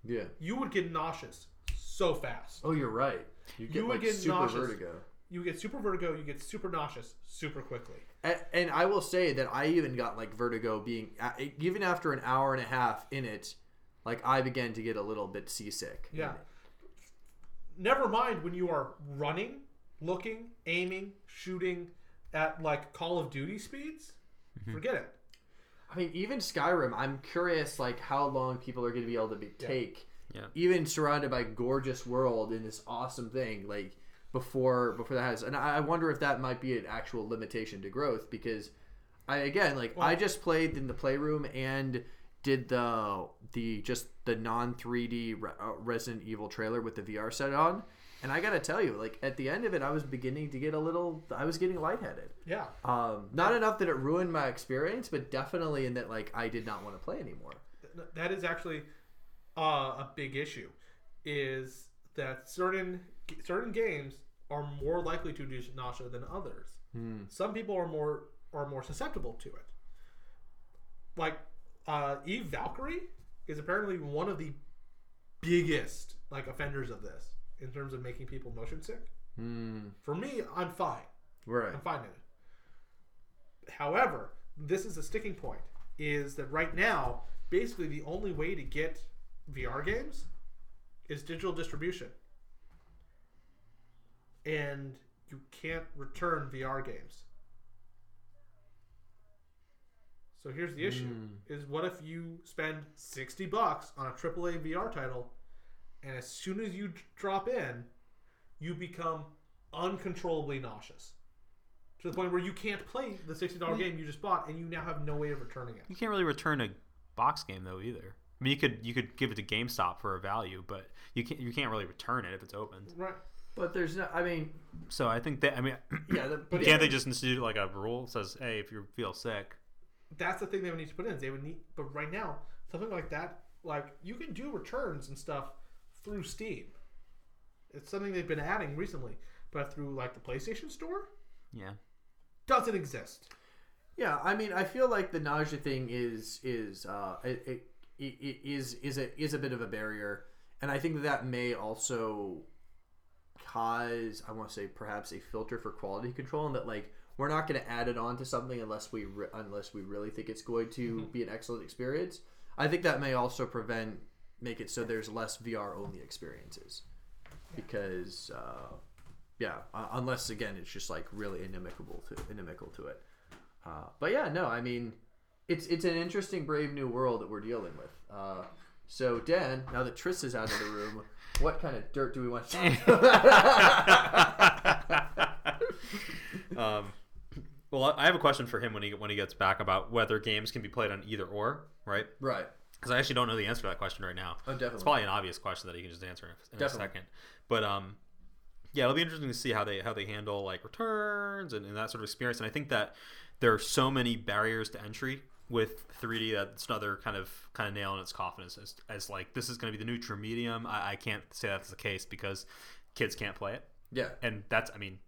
Yeah. you would get nauseous so fast. Oh, you're right. You get You would like get super nauseous. vertigo. You get super vertigo, you get super nauseous super quickly. And, and I will say that I even got like vertigo being even after an hour and a half in it, like I began to get a little bit seasick. Yeah. Never mind when you are running, looking, aiming, shooting at like Call of Duty speeds. Mm-hmm. Forget it. I mean, even Skyrim. I'm curious, like how long people are going to be able to be, take. Yeah. Even surrounded by gorgeous world in this awesome thing, like before before that has, and I I wonder if that might be an actual limitation to growth because I again like I just played in the playroom and did the the just the non 3D Re- uh, Resident Evil trailer with the VR set on, and I gotta tell you, like at the end of it, I was beginning to get a little, I was getting lightheaded. Yeah. Um, not enough that it ruined my experience, but definitely in that like I did not want to play anymore. That is actually uh, a big issue is that certain certain games are more likely to induce nausea than others. Some people are more are more susceptible to it. Like uh, Eve Valkyrie is apparently one of the biggest like offenders of this in terms of making people motion sick. Hmm. For me, I'm fine. Right. I'm fine in it. However, this is a sticking point is that right now, basically the only way to get VR games is digital distribution. And you can't return VR games. So here's the issue hmm. is what if you spend 60 bucks on a AAA VR title and as soon as you drop in, you become uncontrollably nauseous to the point where you can't play the sixty dollar game you just bought, and you now have no way of returning it. You can't really return a box game though either. I mean, you could you could give it to GameStop for a value, but you can't you can't really return it if it's opened. Right. But there's no. I mean, So I think that I mean, yeah. The, But can't they just institute like a rule that says, hey, if you feel sick, That's the thing they would need to put in. is They would need, but right now, something like that, like you can do returns and stuff through Steam. It's something they've been adding recently, but through like the PlayStation Store, yeah, doesn't exist. Yeah, I mean, I feel like the nausea thing is is uh, it, it, it is is a is a bit of a barrier, and I think that that may also cause I want to say perhaps a filter for quality control, and that like we're not going to add it on to something unless we re- unless we really think it's going to be an excellent experience. I think that may also prevent make it so there's less VR only experiences because uh, yeah, uh, unless again it's just like really inimical to inimical to it. Uh, but yeah, no, I mean, it's it's an interesting, brave new world that we're dealing with. Uh, so Dan, now that Tris is out of the room, what kind of dirt do we want to talk um, well, I have a question for him when he when he gets back about whether games can be played on either or, right? Right. because I actually don't know the answer to that question right now. Oh, definitely. It's probably an obvious question that he can just answer in a, in a second. But um, yeah, it'll be interesting to see how they how they handle like returns and, and that sort of experience. And I think that there are so many barriers to entry with 3D that's another kind of kind of nail in its coffin as, as, as like this is going to be the new true medium. I, I can't say that's the case because kids can't play it, Yeah. and that's I mean.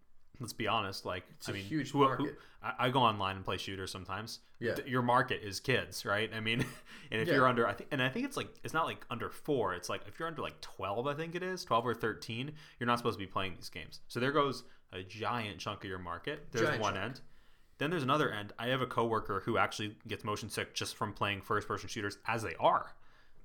Let's be honest. Like, a I mean, huge who- who- market. I, I go online and play shooters sometimes. Yeah. Th- your market is kids, right? I mean, and if Yeah. you're under, I think, and I think it's like it's not like under four. It's like if you're under like twelve, I think it is twelve or thirteen. You're not supposed to be playing these games. So there goes a giant chunk of your market. There's Giant one chunk. end. Then there's another end. I have a coworker who actually gets motion sick just from playing first-person shooters as they are,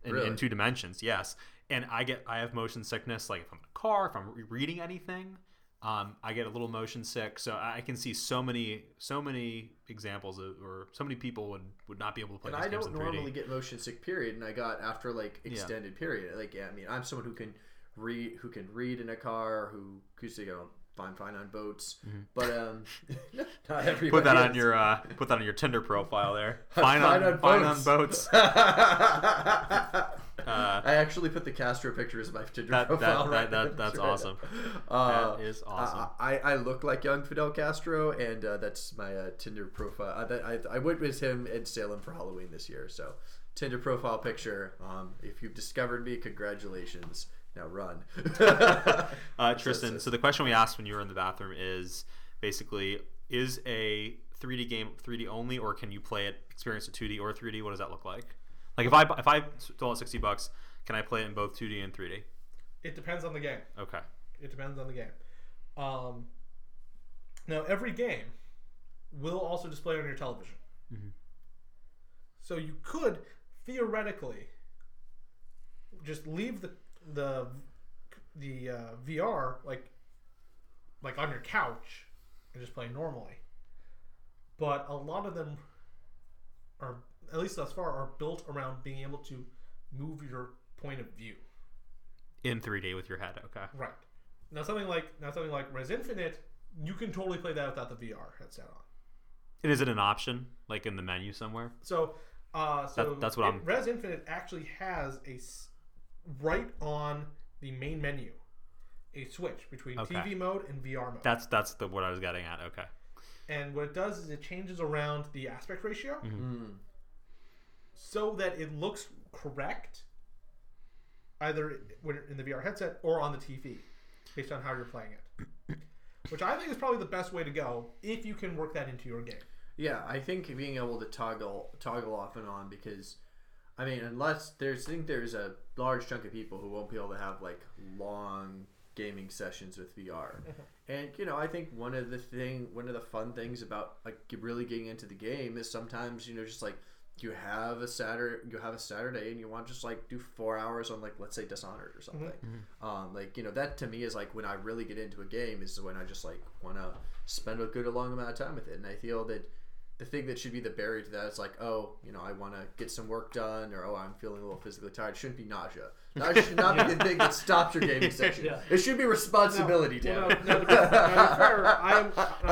in, Really? in two dimensions. Yes, and I get I have motion sickness like if I'm in a car, if I'm re- reading anything. Um, I get a little motion sick, so I can see so many, so many examples of, or so many people would, would not be able to play And these I games don't in 3D. normally get motion sick. Period. And I got after like extended period. Like yeah, I mean, I'm someone who can read, who can read in a car, who who's you know fine fine on boats. But um, not everybody. Mm-hmm. put that on your uh, put that on your Tinder profile there. Fine on, Fine on fine on boats. boats. Uh, I actually put the Castro picture as my Tinder That- that- profile. that- right that- now. that's awesome. Uh, That is awesome. I, I, I look like young Fidel Castro, and uh, that's my uh, Tinder profile. Uh, that, I, I went with him in Salem for Halloween this year. So, Tinder profile picture. Um, if you've discovered me, congratulations. Now run. Uh, Tristan, so the question we asked when you were in the bathroom is basically: Is a 3D game 3D only, or can you play it, experience it 2D or 3D? What does that look like? Like if I if I stole it 60 bucks, can I play it in both 2D and 3D? It depends on the game. Okay. It depends on the game. Um, now, every game will also display on your television. So you could theoretically just leave the the the uh, VR like like on your couch and just play normally. But a lot of them are, at least thus far, are built around being able to move your point of view. In 3D with your head. Okay. Right. Now something like now something like Rez Infinite, you can totally play that without the VR headset on. And is it an option, like in the menu somewhere? So, uh, so That- that's what it- I'm- Rez Infinite actually has a right on the main menu, a switch between Okay. TV mode and VR mode. That's that's the what I was getting at. Okay. and what it does is it changes around the aspect ratio Mm. so that it looks correct, either when in the VR headset or on the TV, based on how you're playing it. Which I think is probably the best way to go if you can work that into your game. Yeah, I think being able to toggle toggle off and on because, I mean, unless there's I think there's a large chunk of people who won't be able to have like long gaming sessions with VR, and you know I think one of the thing one of the fun things about like really getting into the game is sometimes you know just like you have a Saturday you have a Saturday and you want to just like do four hours on like let's say Dishonored or something. Um, like you know that to me is like when I really get into a game is when I just like want to spend a good long amount of time with it, and I feel that the thing that should be the barrier to that is like oh you know I want to get some work done or oh I'm feeling a little physically tired. It shouldn't be nausea. Nausea should not be the thing that stops your gaming session. Yeah. It should be responsibility, Well, now, now, now, fair, I am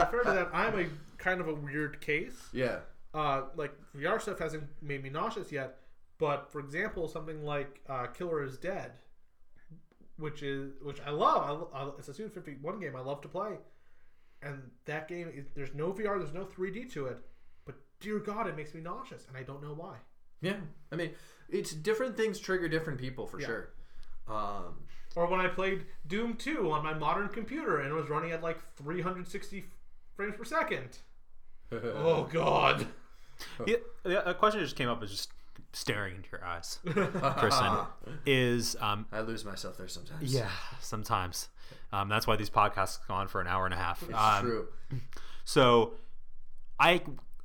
fair to that. I'm a kind of a weird case. yeah. Uh, like VR stuff hasn't made me nauseous yet, but for example, something like uh, Killer is Dead, which is which I love. I, I, it's a Suda 51 game I love to play, and that game is, there's no VR, there's no 3D to it, dear God, it makes me nauseous, and I don't know why. Yeah. I mean, it's different things trigger different people for Yeah. sure. Um, Or when I played Doom 2 on my modern computer and it was running at like 360 frames per second. Oh God. Yeah, yeah, a question that just came up is just staring into your eyes, Kristen. is um, I lose myself there sometimes. yeah, sometimes. Um, that's why these podcasts go on for an hour and a half. It's Um, true. So, I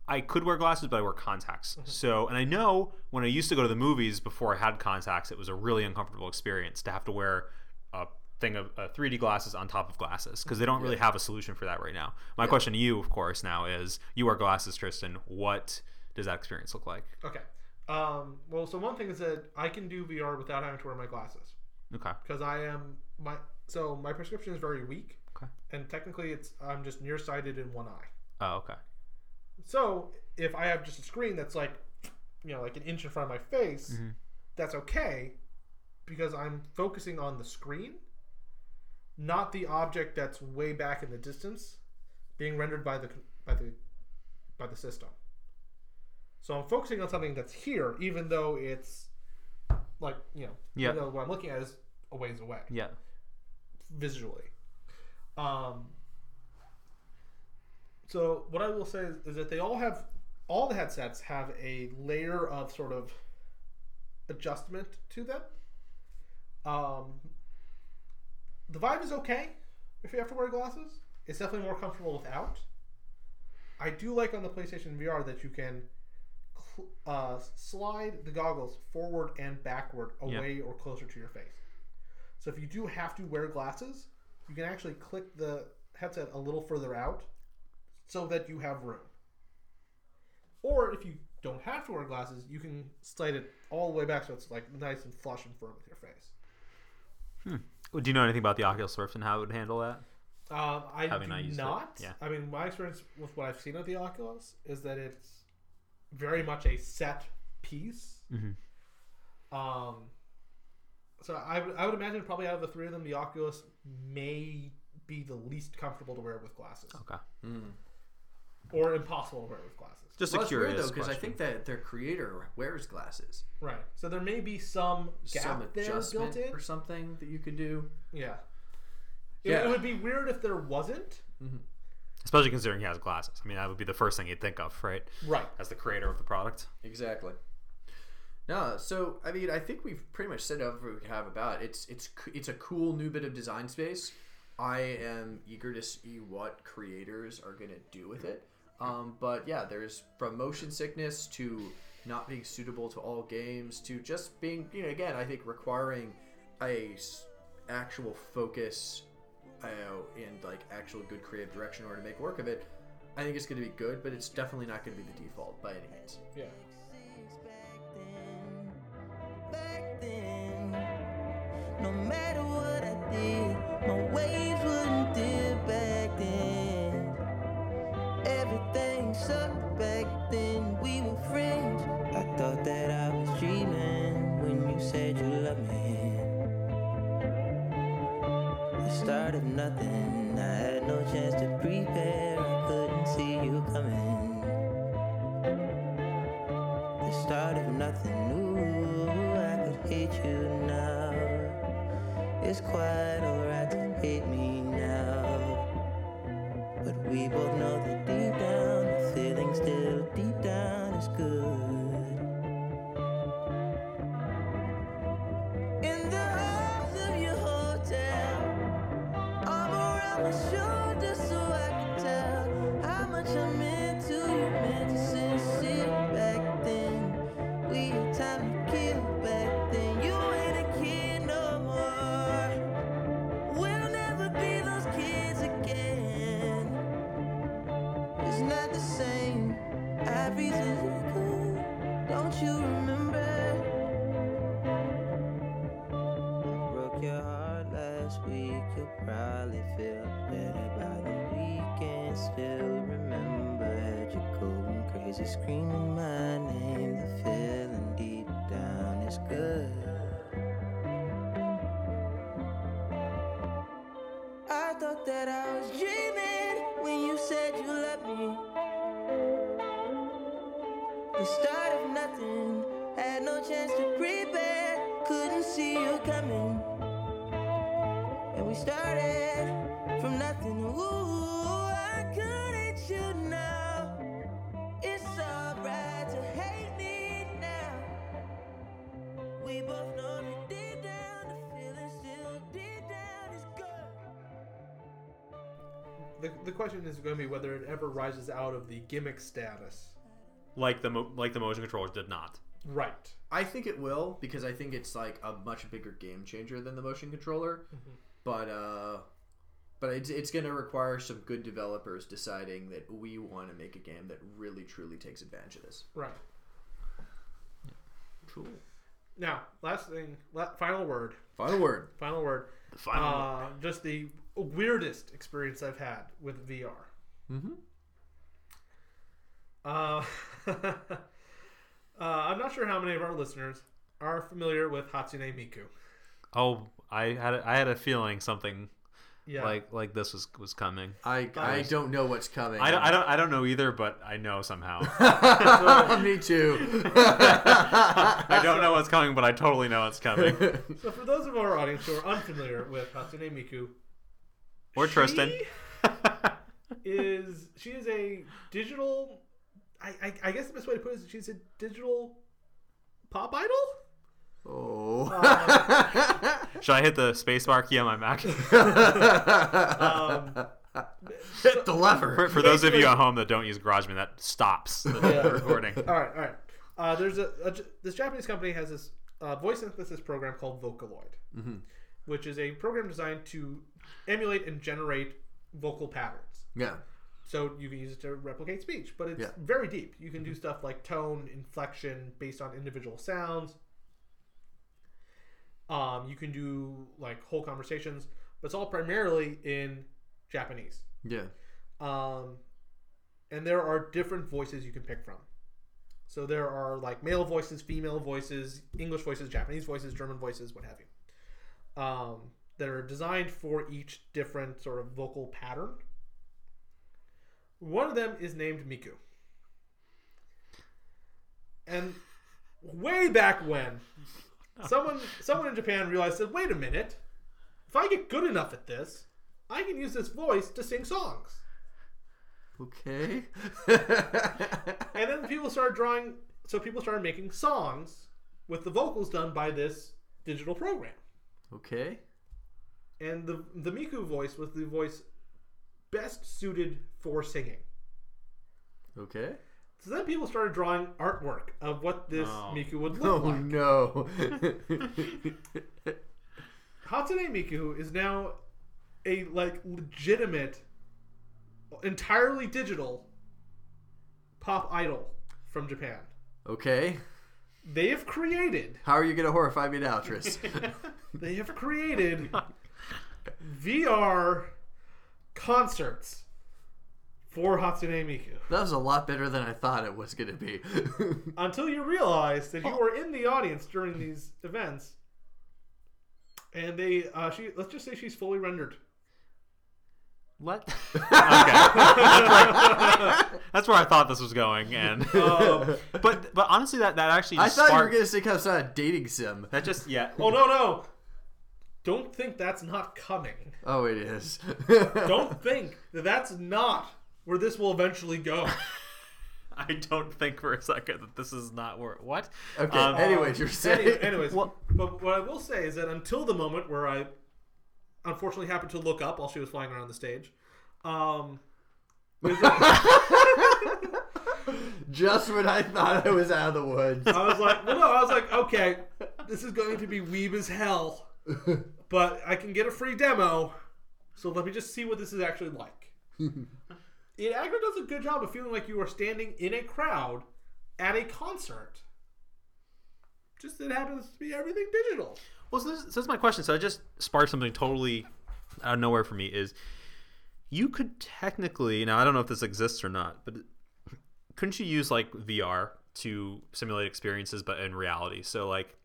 I could wear glasses, but I wear contacts. Mm-hmm. So, and I know when I used to go to the movies before I had contacts, it was a really uncomfortable experience to have to wear a thing of uh, 3D glasses on top of glasses because they don't really have a solution for that right now. My question to you, of course, now is: You wear glasses, Tristan. What does that experience look like? Okay. Um, well, so one thing is that I can do VR without having to wear my glasses Okay. because I am my so my prescription is very weak, Okay. and technically it's I'm just nearsighted in one eye. Oh, okay. So if I have just a screen that's like you know, like an inch in front of my face, Mhm. that's okay because I'm focusing on the screen, not the object that's way back in the distance being rendered by the by the by the system. So I'm focusing on something that's here, even though it's like you know, Yeah. what I'm looking at is a ways away Yeah. visually. Um, so what I will say is, is that they all have all the headsets have a layer of sort of adjustment to them. Um, the Vive is okay if you have to wear glasses. It's definitely more comfortable without. I do like on the PlayStation VR that you can cl- uh, slide the goggles forward and backward away or closer to your face. So if you do have to wear glasses, you can actually click the headset a little further out so that you have room. Or if you don't have to wear glasses, you can slide it all the way back so it's like nice and flush and firm with your face. Do you know anything about the Oculus Rift and how it would handle that? Um, I Having do not not. yeah. I mean, my experience with what I've seen of the Oculus is that it's very much a set piece. Mhm. Um, so I would I would imagine probably out of the three of them, the Oculus may be the least comfortable to wear with glasses, Okay. Or impossible to wear with glasses. Just well, a it's weird curious though because I think that their creator wears glasses. Right. So there may be some gap Some there built adjustment in. or something that you could do. Yeah. It, Yeah. it would be weird if there wasn't. Mm-hmm. Especially considering he has glasses. I mean, that would be the first thing you'd think of, right? Right. As the creator of the product. Exactly. No, so I mean, I think we've pretty much said everything we have about it. It's it's it's a cool new bit of design space. I am eager to see what creators are gonna do with it. Um, but yeah, there's from motion sickness to not being suitable to all games to just being, you know, again, I think requiring a s- actual focus, you know, and like actual good creative direction in order to make work of it. I think it's going to be good, but it's definitely not going to be the default by any means. Yeah. back then. No matter what It's quite alright to hate me now. But we both know nothing, had no chance to prepare, couldn't see you coming. And we started from nothing. Ooh, I couldn't you now. It's alright to hate me now. We both know that deep down, the feeling still deep down is good. The, the question is going to be whether it ever rises out of the gimmick status. Like the mo- like the motion controllers did not. Right. I think it will because I think it's like a much bigger game changer than the motion controller. But uh, but it's it's going to require some good developers deciding that we want to make a game that really truly takes advantage of this. Right. Cool. Now, last thing, la- final word. Final word. Final word. The final Uh, just the weirdest experience I've had with VR. Mm-hmm. Uh, uh, I'm not sure how many of our listeners are familiar with Hatsune Miku. Oh, I had a, I had a feeling something Yeah. like like this was was coming. I I don't know what's coming. I don't, I don't I don't know either, but I know somehow. Me too. I don't know what's coming, but I totally know it's coming. so for those of our audience who are unfamiliar with Hatsune Miku, Or she Tristan. is she is a digital I, I, I guess the best way to put it is she's a digital pop idol? Oh. Should I hit the spacebar key on my Mac? Um, Hit the lever. For, for those of you at home that don't use GarageBand, that stops the Yeah. recording. all right, all right. Uh, there's a, a this Japanese company has this uh, voice synthesis program called Vocaloid, which is a program designed to emulate and generate vocal patterns. Yeah. So you can use it to replicate speech, but it's Yeah. very deep. You can do stuff like tone, inflection based on individual sounds. Um, you can do like whole conversations, but it's all primarily in Japanese. Yeah. Um, and there are different voices you can pick from. So there are like male voices, female voices, English voices, Japanese voices, German voices, what have you, um, that are designed for each different sort of vocal pattern. One of them is named Miku. And way back when, someone someone in Japan realized that wait a minute, if I get good enough at this, I can use this voice to sing songs. Okay. And then people started drawing, so people started making songs with the vocals done by this digital program. okay. And the the Miku voice was the voice best suited for singing. Okay. So then people started drawing artwork of what this Oh. Miku would look like. Oh like. no. Hatsune Miku is now a like legitimate, entirely digital pop idol from Japan. okay. They have created How are you gonna horrify me now, Tris? they have created VR concerts for Hatsune Miku. that was a lot better than I thought it was gonna be. Until you realize that you were in the audience during these events, and they, uh, she, let's just say she's fully rendered. What? okay. That's where, that's where I thought this was going, and Um, but but honestly, that that actually I just thought you were gonna say some sort a dating sim. that just yeah. oh no no! Don't think that's not coming. Oh, it is. Don't think that that's not where this will eventually go. I don't think for a second that this is not where what. Okay. Um, anyways, you're saying. Any- anyways, Well- but what I will say is that until the moment where I unfortunately happened to look up while she was flying around the stage, um, Just when I thought I was out of the woods. I was like, well, no, I was like, okay, this is going to be weeb as hell, but I can get a free demo, so let me just see what this is actually like. it actually does a good job of feeling like you are standing in a crowd at a concert. Just it happens to be everything digital. Well, so this, so this is my question. So I just sparked something totally out of nowhere for me. Is you could technically now I don't know if this exists or not, but couldn't you use like VR to simulate experiences, but in reality? So like,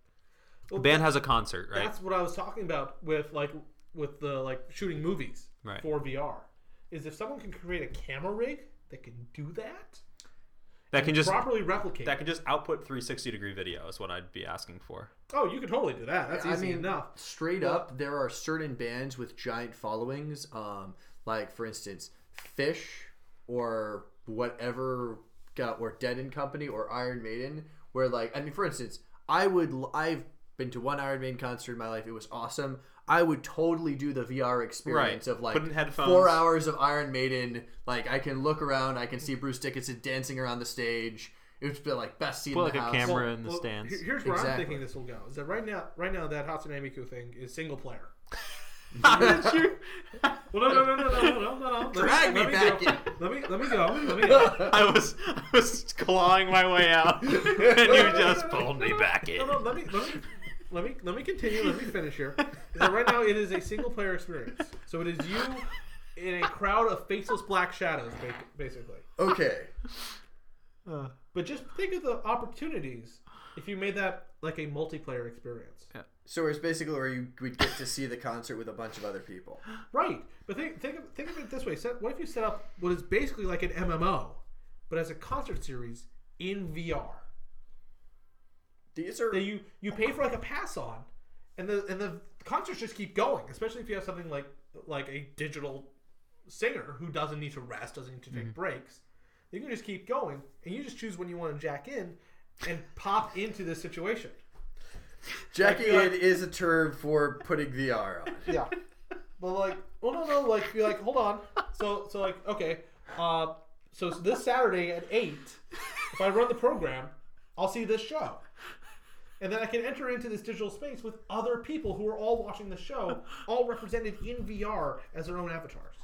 a band has a concert, right? That's what I was talking about with like with the like shooting movies Right. for VR. Is if someone can create a camera rig that can do that, That can just properly replicate. that can just output 360 degree video is what I'd be asking for. oh, you could totally do that. That's I easy mean, enough. straight up, there are certain bands with giant followings. Um, like for instance, Phish or whatever, got or Dead and Company or Iron Maiden, where like I mean, for instance, I would l- I've been to one Iron Maiden concert in my life. It was awesome. I would totally do the VR experience Right. of like Put in headphones. four hours of Iron Maiden. Like I can look around, I can see Bruce Dickinson dancing around the stage. It would be like best seat Put in like the a house. camera in the Well, stands. Here's where I'm thinking this will go. Is that right now? Right now, that Hatsune Miku thing is single player. How did you? Well, no, no, no, no, no, no, no, no. Let Drag me let back go. in. Let me, let me go. Let me go. I was I was clawing my way out, and you just pulled me back in. No, no, let me, let me, let me, let me continue. Let me finish here. that right now it is a single player experience. So it is you in a crowd of faceless black shadows, ba- basically. Okay. Uh. But just think of the opportunities if you made that like a multiplayer experience. Yeah. So it's basically where you would get to see the concert with a bunch of other people. Right. But think think of, think of it this way. Set, what if you set up what is basically like an MMO, but as a concert series in VR? These are That you you pay for like a pass on, and the and the concerts just keep going. Especially if you have something like like a digital singer who doesn't need to rest, doesn't need to take breaks. You can just keep going, and you just choose when you want to jack in, and pop into this situation. jacking like- in is a term for putting VR on. Yeah. But like, well, no, no, like, be like, hold on. So, so like, okay, uh, so this Saturday at eight, if I run the program, I'll see this show, and then I can enter into this digital space with other people who are all watching the show, all represented in VR as their own avatars.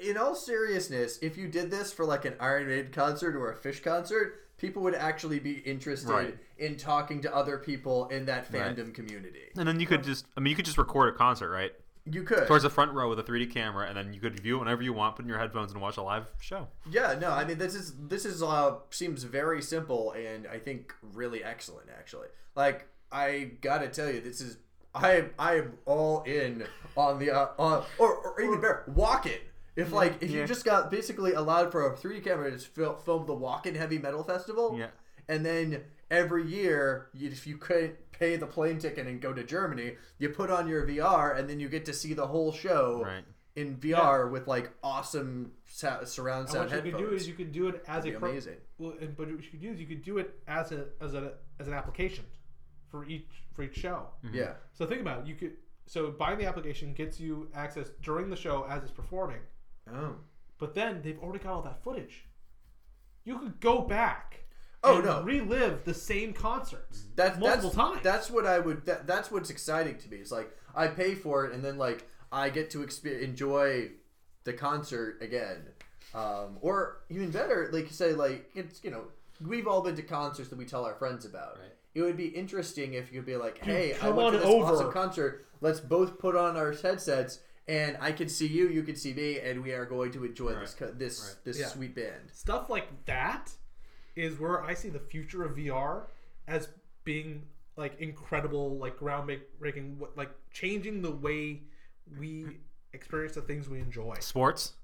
In all seriousness, if you did this for like an Iron Maiden concert or a Phish concert, people would actually be interested Right. in talking to other people in that Right. fandom community. And then you could just, I mean, you could just record a concert, right? You could. Towards the front row with a 3D camera, and then you could view it whenever you want, put in your headphones, and watch a live show. Yeah, no, I mean this is this is uh seems very simple and I think really excellent actually. Like I gotta tell you, this is I I am all in on the uh, on or, or even better, Wacken. If like if Yeah. you just got basically allowed for a 3D camera to just fil- film the Wacken Heavy Metal Festival, Yeah. and then every year you, if you couldn't pay the plane ticket and go to Germany, you put on your VR and then you get to see the whole show Right. in VR with like awesome sa- surround And sound what you headphones. can do is you can do it as That'd a be pro- amazing. Well, and, but what you could do is you could do it as a as a as an application for each for each show. Mm-hmm. Yeah. So think about it. You could so buying the application gets you access during the show as it's performing. Oh. But then they've already got all that footage. You could go back. Oh, and no. relive the same concerts That's multiple that's, times. That's what I would. That, that's what's exciting to me. It's like I pay for it, and then like I get to exper- enjoy the concert again, um, or even better, like say, like it's you know we've all been to concerts that we tell our friends about. Right. It would be interesting if you'd be like, "Hey, I come went to on this over." awesome concert. Let's both put on our headsets, and I can see you, you can see me, and we are going to enjoy this co- this Right. this Yeah. sweet band." Stuff like that is where I see the future of VR as being like incredible, like groundbreaking, what- like changing the way we experience the things we enjoy. Sports.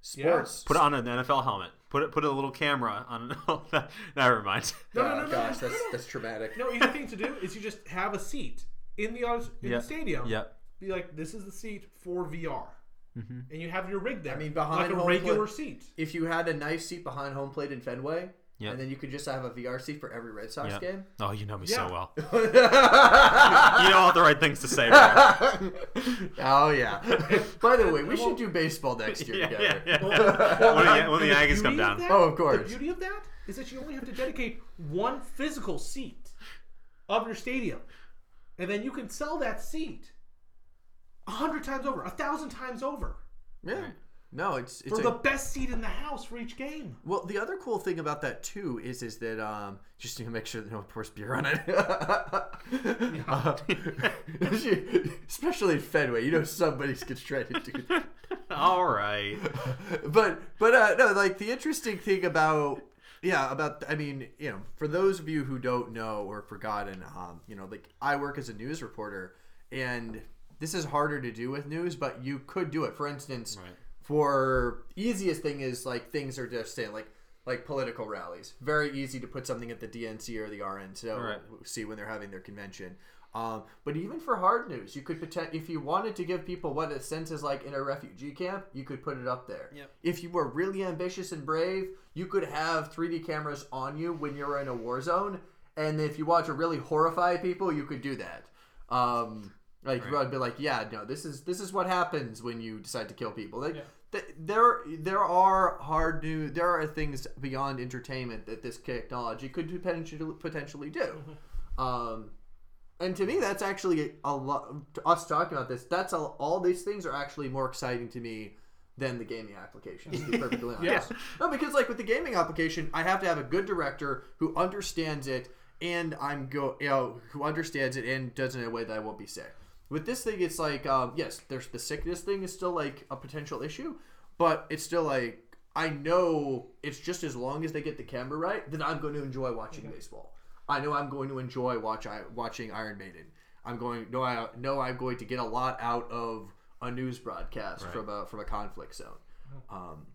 Sports. Put on an NFL helmet. Put it. Put a little camera on. Never mind. No, no, Oh, no, no, gosh, no, that's no, no. that's traumatic. No, easy thing to do is you just have a seat in the in Yeah. the stadium. Yep. Be like, this is the seat for VR, Mm-hmm. and you have your rig there. I mean, behind like a home regular plate- seat. if you had a nice seat behind home plate in Fenway, Yep. and then you could just have a VR seat for every Red Sox Yep. game. Oh, you know me Yeah. so well. You know all the right things to say. Oh yeah. By the way, we should do baseball next year yeah, together. yeah, yeah. when the, when the Aggies come down. that- Oh, of course. The beauty of that is that you only have to dedicate one physical seat of your stadium, and then you can sell that seat a hundred times over, a thousand times over, Yeah. No, it's it's for a, the best seat in the house for each game. well. The other cool thing about that too is is that um just to make sure that no one pours beer on it. Uh, especially in Fenway, you know somebody's gonna try to do that. All right. but but uh, no, like the interesting thing about yeah about I mean you know for those of you who don't know or forgotten, um, you know like I work as a news reporter and this is harder to do with news, but you could do it. For instance, Right. For easiest thing is like things are just saying like like political rallies. Very easy to put something at the DNC or the RNC Right. see when they're having their convention. Um, but even for hard news, you could pretend if you wanted to give people what a sense is like in a refugee camp, you could put it up there. Yep. If you were really ambitious and brave, you could have 3D cameras on you when you're in a war zone, and if you want to really horrify people, you could do that. Um, like you would be like, yeah, no, this is this is what happens when you decide to kill people. Like, Yeah. Th- there there are hard new There are things beyond entertainment that this technology could potentially potentially do. Um, and to me, that's actually a lot. Us talking about this, that's a, all these things are actually more exciting to me than the gaming application. To be perfectly honest. Yeah. No, because like with the gaming application, I have to have a good director who understands it, and I'm go you know who understands it and does it in a way that I won't be sick. With this thing, it's like um, yes, there's the sickness thing is still like a potential issue, but it's still like I know it's just as long as they get the camera right, then I'm going to enjoy watching baseball. I know I'm going to enjoy watch I, watching Iron Maiden. I'm going no I know I'm going to get a lot out of a news broadcast Right. from a from a conflict zone. Um,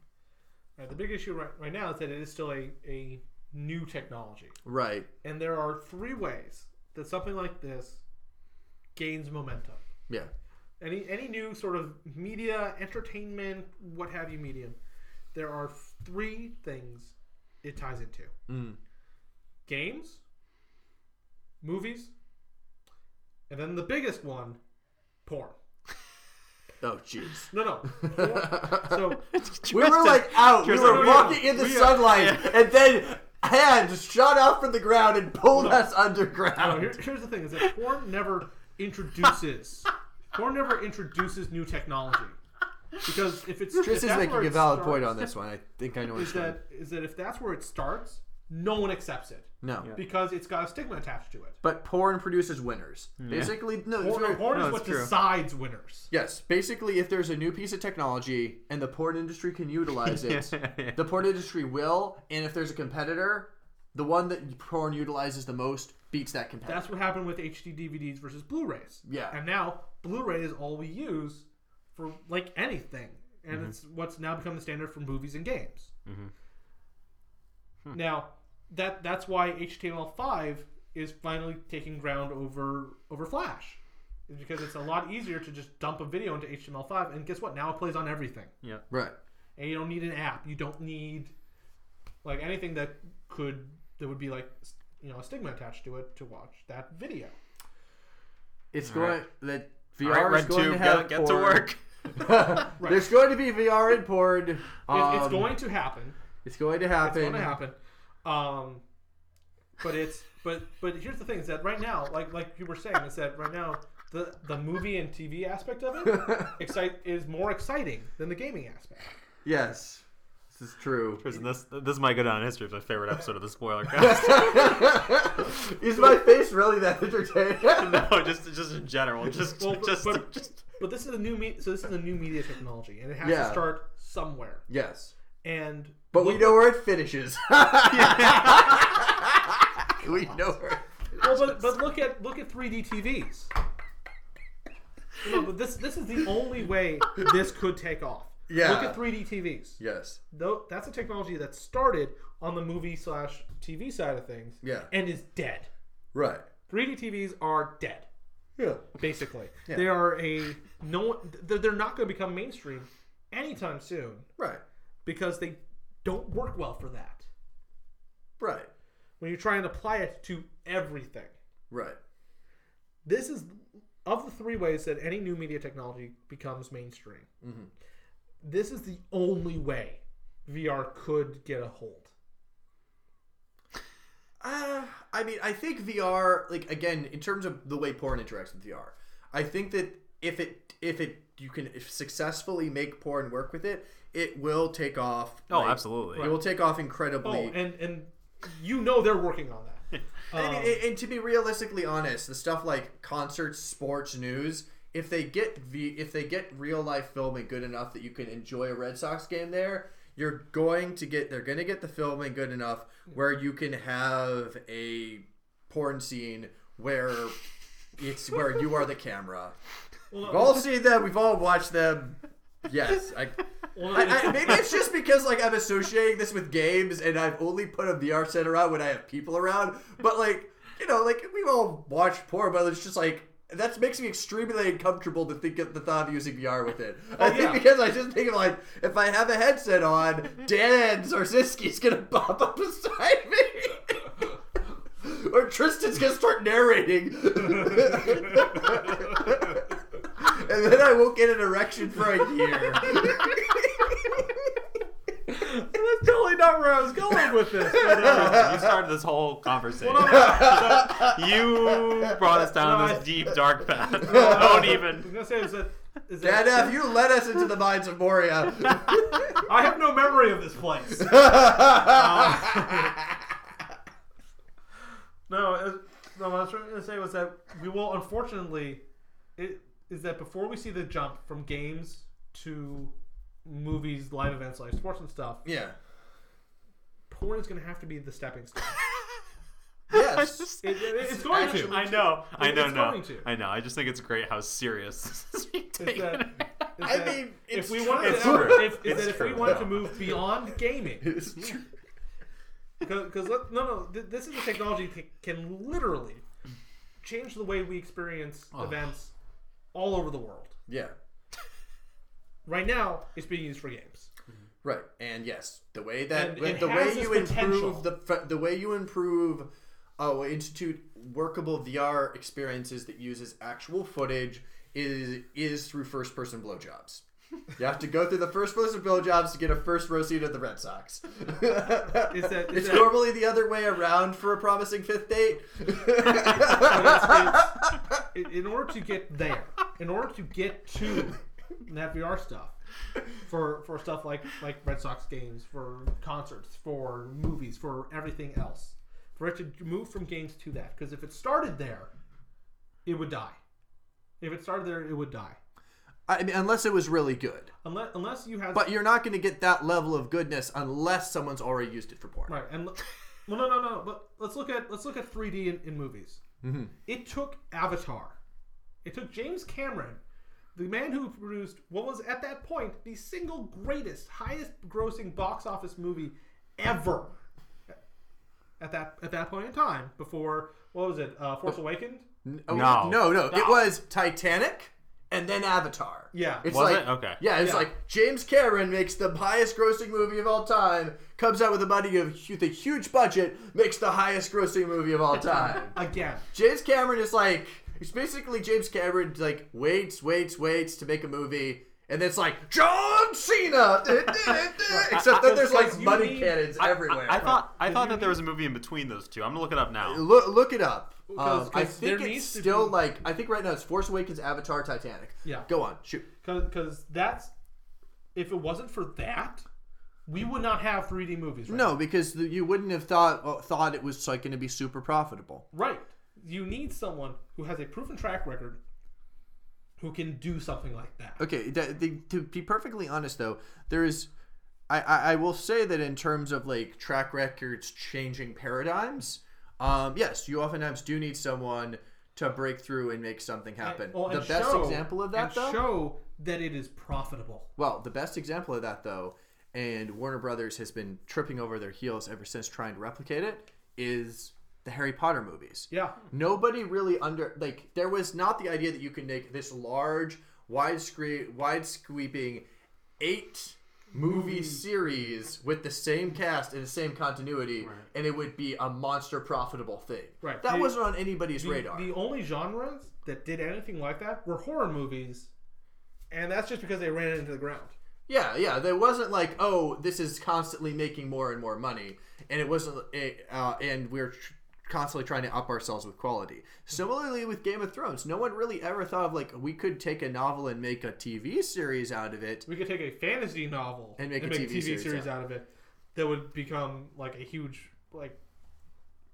Right, the big issue right, right now is that it is still a, a new technology. right. And there are three ways that something like this gains momentum. Yeah. Any any new sort of media, entertainment, what have you medium, there are three things it ties into. Mm. Games, movies, and then the biggest one, porn. Oh jeez. No, no. Porn. So We were like out. We were walking in the we- sunlight, and then hands shot out from the ground and pulled No. us No, underground. here, here's the thing: is that porn never introduces porn never introduces new technology because if it's if is making a valid starts, point on this one. I think I know Is what's going. that is that if that's where it starts, no one accepts it No. because it's got a stigma attached to it. But porn produces winners. Basically, no. Porn, very- porn no, is what true. decides winners. yes, basically, if there's a new piece of technology and the porn industry can utilize it, the porn industry will. And if there's a competitor, the one that porn utilizes the most beats that competitor. That's what happened with HD DVDs versus Blu-rays. Yeah. and now Blu-ray is all we use for like anything, and mm-hmm. it's what's now become the standard for movies and games. Mm-hmm. Hmm. Now, that that's why HTML5 is finally taking ground over over Flash, is because it's a lot easier to just dump a video into HTML5, and guess what? Now it plays on everything, yeah. right. and you don't need an app. You don't need like anything that could that would be like you know a stigma attached to it to watch that video. It's All going right. that VR right, is going Tube, to have get, get to porn. work. There's going to be VR and porn. It- Um, it's going to happen. It's going to happen. It's going to happen. Um, but it's but but here's the thing: is that right now, like like you were saying, is that right now the the movie and TV aspect of it excite is more exciting than the gaming aspect. Yes, this is true. Tristan, this this might go down in history as my favorite episode of the spoiler cast. is my face really that entertaining? no, just just in general, just Well, but- just but- just. But this is a new me- so this is a new media technology, and it has Yeah. to start somewhere. yes, And but we look- know where it finishes. we know where. It Well, but, but look at look at 3D TVs. No, but this this is the only way this could take off. Yeah. Look at 3D TVs. Yes. Though that's a technology that started on the movie slash TV side of things. Yeah. And is dead. Right. 3D TVs are dead, Yeah. basically. Yeah. They are a no. They're they're not going to become mainstream anytime soon Right. because they don't work well for that. Right. When you try and apply it to everything. Right. this is of the three ways that any new media technology becomes mainstream. Mm-hmm. This is the only way VR could get a hold. Uh, I mean, I think VR, like again, in terms of the way porn interacts with VR, I think that if it if it you can successfully make porn work with it, it will take off. Oh, like, absolutely. It will take off incredibly. Oh, and and you know they're working on that. And, Um, and- and to be realistically honest, the stuff like concerts, sports, news, if they get v, if they get real life filming good enough that you can enjoy a Red Sox game there, you're going to get they're going to get the filming good enough where you can have a porn scene where it's where you are the camera. well, We've all seen them. We've all watched them. Yes, I, well, I, I, maybe it's just because like I'm associating this with games, and I've only put a VR set around when I have people around. But like you know, like we've all watched porn, but it's just like that makes me extremely uncomfortable to think of the thought of using VR with it. Oh, I think yeah. because I just think of like if I have a headset on, Dan Zorzinski's gonna pop up beside me. Or Tristan's gonna start narrating. and then I won't get an erection for a year. that's totally not where I was going with this. But, uh, you started this whole conversation. well, no, no, you brought us down No, this I- deep dark path. no, Don't I was even. gonna say is Dad, that F, you led us into the mines of Moria. I have no memory of this place. Uh, No, it, no, what I was trying to say was that we will unfortunately, it is that before we see the jump from games to movies, live events, live sports, and stuff, Yeah. porn is going to have to be the stepping stone. Yes. It, it- it's going actually- to. I know, I It's know, no, going to. I know. I just think it's great how serious this is being taken. that, is I that mean, if we true. wanted to, true. if, is that if we true. wanted to move beyond gaming, because no, no, this is a technology that can literally change the way we experience Oh. events all over the world. Yeah. Right now, it's being used for games. Right, and yes, the way that And the it way has you potential. improve the the way you improve, oh, institute workable VR experiences that uses actual footage is is through first person blowjobs. You have to go through the first person blowjobs to get a first row seat at the Red Sox. that- is it's that- normally the other way around for a promising fifth date. in, in order to get there, in order to get to that VR stuff, for for stuff like like Red Sox games, for concerts, for movies, for everything else, for it to move from games to that, because if it started there, it would die. If it started there, it would die. I mean, unless it was really good. Unless unless you have But you're not going to get that level of goodness unless someone's already used it for porn. right and well no no no but let's look at let's look at 3D in, in movies. Mm-hmm. It took Avatar. It took James Cameron, the man who produced what was at that point the single greatest, highest grossing box office movie ever. At that at that point in time, before what was it, uh, Force Awakened? Oh, No. no, no. It was Titanic and then Avatar. Yeah. It's Was like, it? Okay. Yeah, it's Yeah. like James Cameron makes the highest grossing movie of all time, comes out with a money of hu- the huge budget, makes the highest grossing movie of all time. Again, James Cameron is like, it's basically James Cameron like waits, waits, waits to make a movie. And then it's like John Cena, except then there's like Because money need- cannons I, everywhere. I, I thought I thought you that there was a movie in between those two. I'm gonna look it up now. Look, look it up. Because- Um, I 'cause there think needs it's to still be- like I think right now it's Force Awakens, Avatar, Titanic. Yeah. Go on, shoot. because that's if it wasn't for that, we would not have 3D movies. Right No, because the, you wouldn't have thought uh, thought it was like going to be super profitable. Right. You need someone who has a proven track record who can do something like that. Okay, th- th- to be perfectly honest though, there is, I, I I will say that in terms of like track records changing paradigms, um, yes, you oftentimes do need someone to break through and make something happen. Well, the best show- example of that and though, show that it is profitable. well, the best example of that though, and Warner Brothers has been tripping over their heels ever since trying to replicate it, is the Harry Potter movies. Yeah. nobody really under like there was not the idea that you could make this large wide screen wide sweeping eight movie series with the same cast and the same continuity and it would be a monster profitable thing Right. that The- wasn't on anybody's The, radar the only genres that did anything like that were horror movies, and that's just because they ran it into the ground. yeah yeah there wasn't like oh this is constantly making more and more money and it wasn't uh, and we're tr- constantly trying to up ourselves with quality similarly with game of thrones no one really ever thought of like we could take a novel and make a tv series out of it We could take a fantasy novel And make a TV series out of it that would become like a huge like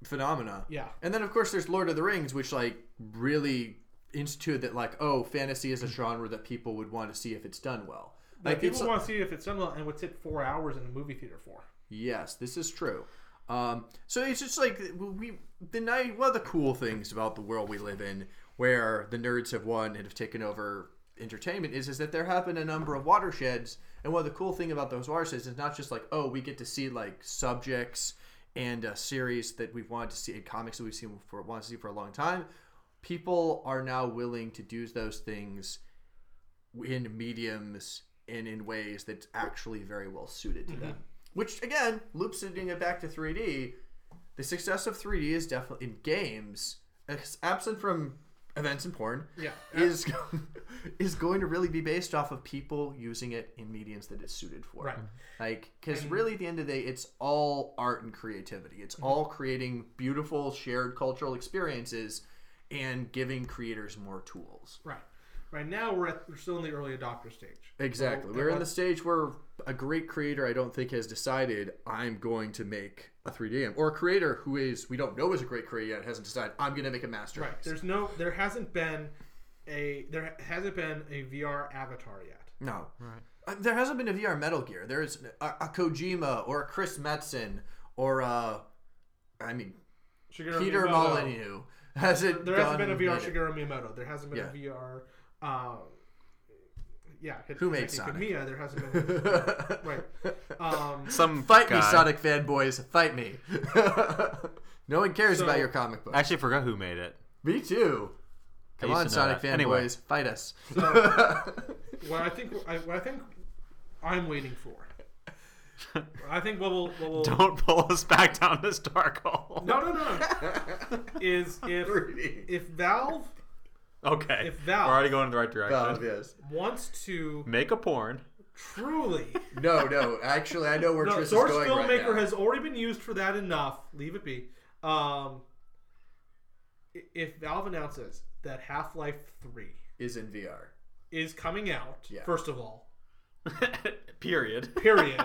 phenomena. yeah. And then of course there's Lord of the Rings, which like really instituted that like oh fantasy is a mm-hmm. genre that people would want to see if it's done well. Like Like people want to see if it's done well and would sit four hours in a movie theater for. yes, this is true. Um, so it's just like we the night one of the cool things about the world we live in, where the nerds have won and have taken over entertainment, is is that there have been a number of watersheds. And one of the cool thing about those watersheds is not just like oh we get to see like subjects and a series that we've wanted to see in comics that we've seen for wanted to see for a long time. People are now willing to do those things in mediums and in ways that's actually very well suited to them. Which again, loops it back to 3D. The success of 3D is definitely in games, absent from events and porn, Yeah. is is going to really be based off of people using it in mediums that it's suited for. Right. Like, because really, at the end of the day, it's all art and creativity. It's mm-hmm. all creating beautiful shared cultural experiences and giving creators more tools. Right. Right now we're at we're still in the early adopter stage. Exactly. So, We're in the stage where a great creator, I don't think, has decided I'm going to make a 3D game, or a creator who is we don't know is a great creator yet hasn't decided I'm going to make a masterpiece. Right. There's no there hasn't been a there hasn't been a VR avatar yet. no. Right. Uh, There hasn't been a VR Metal Gear. There's a, a Kojima or a Chris Metzen or uh, I mean Shigeru Peter Miyamoto. Molyneux hasn't. There hasn't been a and VR made it. Shigeru Miyamoto. There hasn't been Yeah. a VR. Um, yeah, Hid- Who made Hideki Sonic? Kamiya, there hasn't been. right. Um, Some Fight me, Sonic fanboys! Fight me! no one cares So- about your comic book. I actually forgot who made it. me too. Come on, to Sonic fanboys, Anyway. fight us. what I think, I, what I think, I'm waiting for. I think what will, what will Don't pull us back down this dark hole. no, no, no, no, is if if Valve Okay. If Valve- We're already going in the right direction. Valve, yes. wants to Make a porn. truly. No, no. Actually, I know where No, Tris Source is going Filmmaker right now. has already been used for that enough. Leave it be. Um, i- if Valve announces that Half Life 3 is in VR. is coming out, Yeah. first of all, Period. period,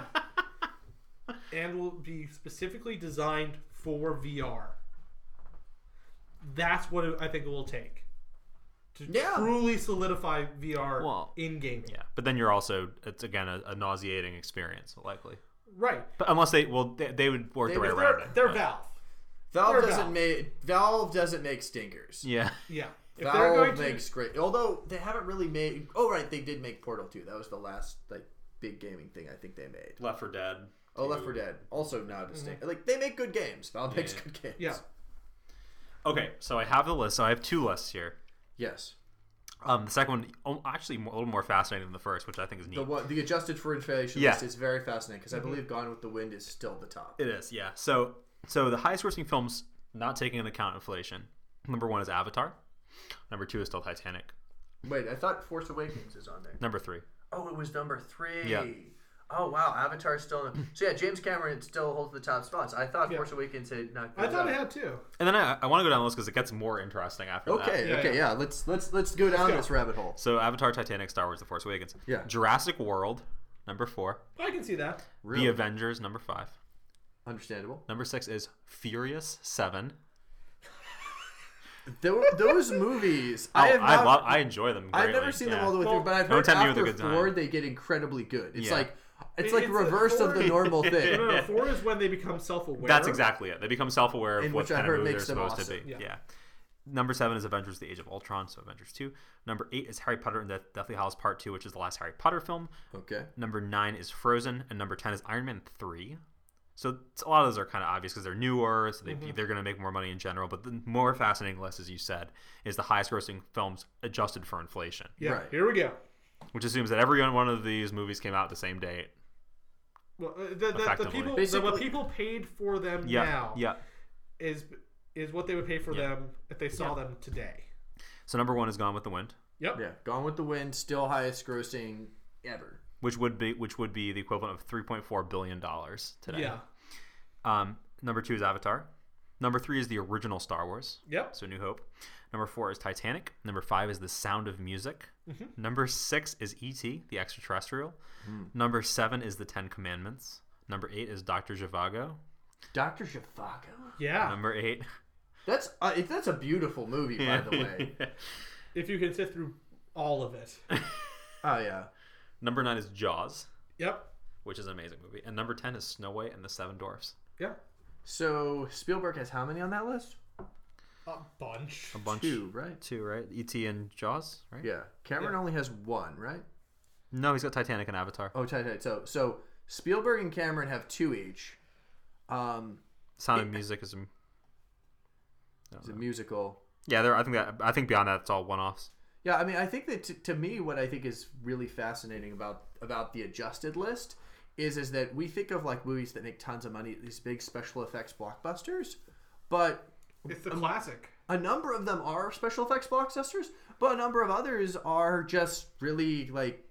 and will be specifically designed for VR, that's what I think it will take to Yeah. truly solidify VR Well, in gaming. Yeah, but then you're also it's again a, a nauseating experience, likely. Right. But unless they well they, they would work They their way around They're, it. they're but- Valve. Valve They're doesn't Valve. make Valve doesn't make stinkers. Yeah. Yeah. If Valve going to, makes great. Although they haven't really made. Oh right, they did make Portal 2. That was the last like big gaming thing I think they made. Left 4 Dead. Oh, Left 4 Dead. Also not a stink. Mm-hmm. Like they make good games. Valve makes Yeah. good games. yeah. Okay, so I have the list. So I have two lists here. Yes. Um, the second one actually, a little more fascinating than the first, which I think is neat. The one, the adjusted for inflation Yeah. list is very fascinating because I believe Gone with the Wind is still the top. It is, yeah. So, so the highest grossing films, not taking into account inflation. Number one is Avatar. Number two is still Titanic. Wait, I thought Force Awakens is on there. Number three. Oh, it was number three. Yeah. Oh wow, Avatar's still. In mm. so yeah, James Cameron still holds the top spots. I thought Yeah. Force Awakens had not. I thought it had too. And then I, I want to go down the list because it gets more interesting after that. Okay, Yeah, okay, yeah. yeah. Let's let's let's go down go. this rabbit hole. So Avatar, Titanic, Star Wars, The Force Awakens. Yeah. Jurassic World, number four. I can see that. Really The Avengers, number five. understandable. Number six is Furious Seven. Those movies, Oh, I have I, not. love, I enjoy them. I've never seen yeah. them all the way Well, through, but I've heard tempt me after with a good four time. they get incredibly good. It's Yeah. like it's It- like it's a reverse of the normal thing. no, no. Four is when they become self-aware. That's exactly it. They become self-aware of In what kind of movie they're supposed awesome. to be. Yeah. Yeah. Number seven is Avengers: The Age of Ultron, so Avengers Two. Number eight is Harry Potter and the Deathly Hallows Part Two, which is the last Harry Potter film. Okay. Number nine is Frozen, and number ten is Iron Man Three. So a lot of those are kind of obvious because they're newer, so they, mm-hmm. they're going to make more money in general. But the more fascinating list, as you said, is the highest-grossing films adjusted for inflation, Yeah. Right. Here we go. Which assumes that every one of these movies came out the same date. Well, uh, the, the, the people, the, what people paid for them Yeah, now yeah. is is what they would pay for Yeah. them if they saw them today. So number one is Gone with the Wind. Yep. Yeah. Gone with the Wind, still highest grossing ever. which would be which would be the equivalent of 3.4 billion dollars today. Yeah. Um, number two is Avatar. Number three is the original Star Wars, Yep. so New Hope. Number four is Titanic. Number five is The Sound of Music. Mm-hmm. Number six is E.T., the extraterrestrial. Hmm. Number seven is The Ten Commandments. Number eight is Doctor Zhivago. Doctor Zhivago. Yeah. Number eight. That's uh, it, that's a beautiful movie, by the way. If you can sit through all of it. Oh yeah. number nine is Jaws, Yep. which is an amazing movie. And number ten is Snow White and the Seven Dwarfs. Yep. So Spielberg has how many on that list? A bunch. A bunch. Two, right? Two, right? E.T. and Jaws, right? Yeah. Cameron Yeah. only has one, right? No, he's got Titanic and Avatar. Oh, tight, tight. So so Spielberg and Cameron have two each. Um, Sound of Music is a it's a musical. Yeah, there. I think that. I think beyond that, it's all one-offs. Yeah, I mean, I think that t- to me, what I think is really fascinating about about the adjusted list is is that we think of like movies that make tons of money, these big special effects blockbusters, but It's the classic. a number of them are special effects blockbusters, but a number of others are just really like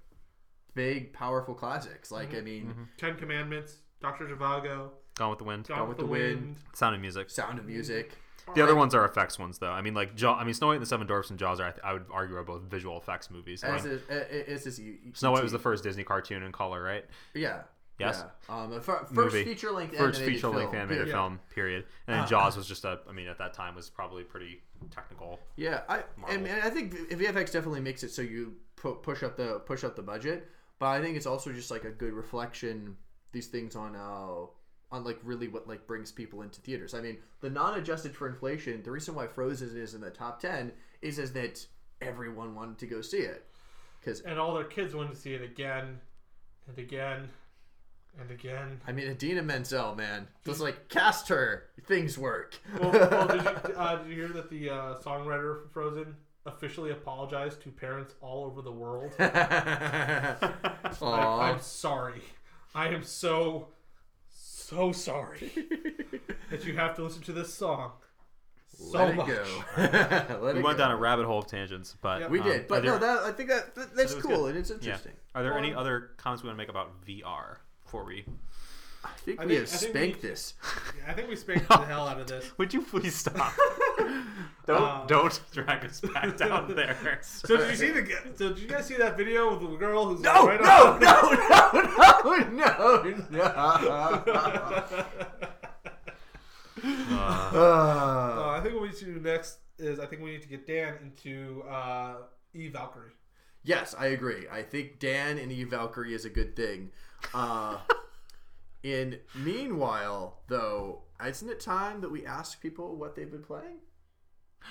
big, powerful classics. Like, mm-hmm. I mean, mm-hmm. Ten Commandments. Doctor Zhivago. Gone with the Wind. Gone, with the, Wind. Sound of Music. Sound of Music. The other ones are effects ones, though. I mean, like Jaw. I mean, Snow White and the Seven Dwarfs and Jaws are. I, th- I would argue are both visual effects movies. As Like, is, as is Snow White was the first Disney cartoon in color, right? yeah. Yes? Yeah. Um, the first Movie. feature length First animated feature-length film. animated Yeah. film, period. And then Jaws was just a. I mean, at that time was probably pretty technical. Yeah, I Marvel. and, and I think VFX definitely makes it so you pu- push up the push up the budget. but I think it's also just like a good reflection. These things on uh on like really what like brings people into theaters. I mean, the non-adjusted for inflation. The reason why Frozen is in the top ten is is that everyone wanted to go see it because And all their kids wanted to see it again and again and again. I mean, Idina Menzel, man, just like cast her, things work. Well, well did, you, uh, did you hear that the uh, songwriter for Frozen officially apologized to parents all over the world? I, I'm sorry. I am so, so sorry that you have to listen to this song so Let it much. go. Let We it went go. down a rabbit hole of tangents, but Yep. We um, did, are but there- no, that I think that, that that's cool good. and it's yeah. interesting. Are there any other comments we want to make about VR before we? I think I we think- have I think we spanked need- this. Yeah, I think we spanked the hell out of this. Would you please stop? don't Uh, don't drag us back down there. So did you see the? So did you guys see that video with the girl who's No, right no, on? no, no, no, no, no. Uh, Uh, Uh, I think what we need to do next is I think we need to get Dan into uh, E Valkyrie. Yes, I agree. I think Dan and Eve Valkyrie is a good thing. Uh, in meanwhile, though, isn't it time that we ask people what they've been playing?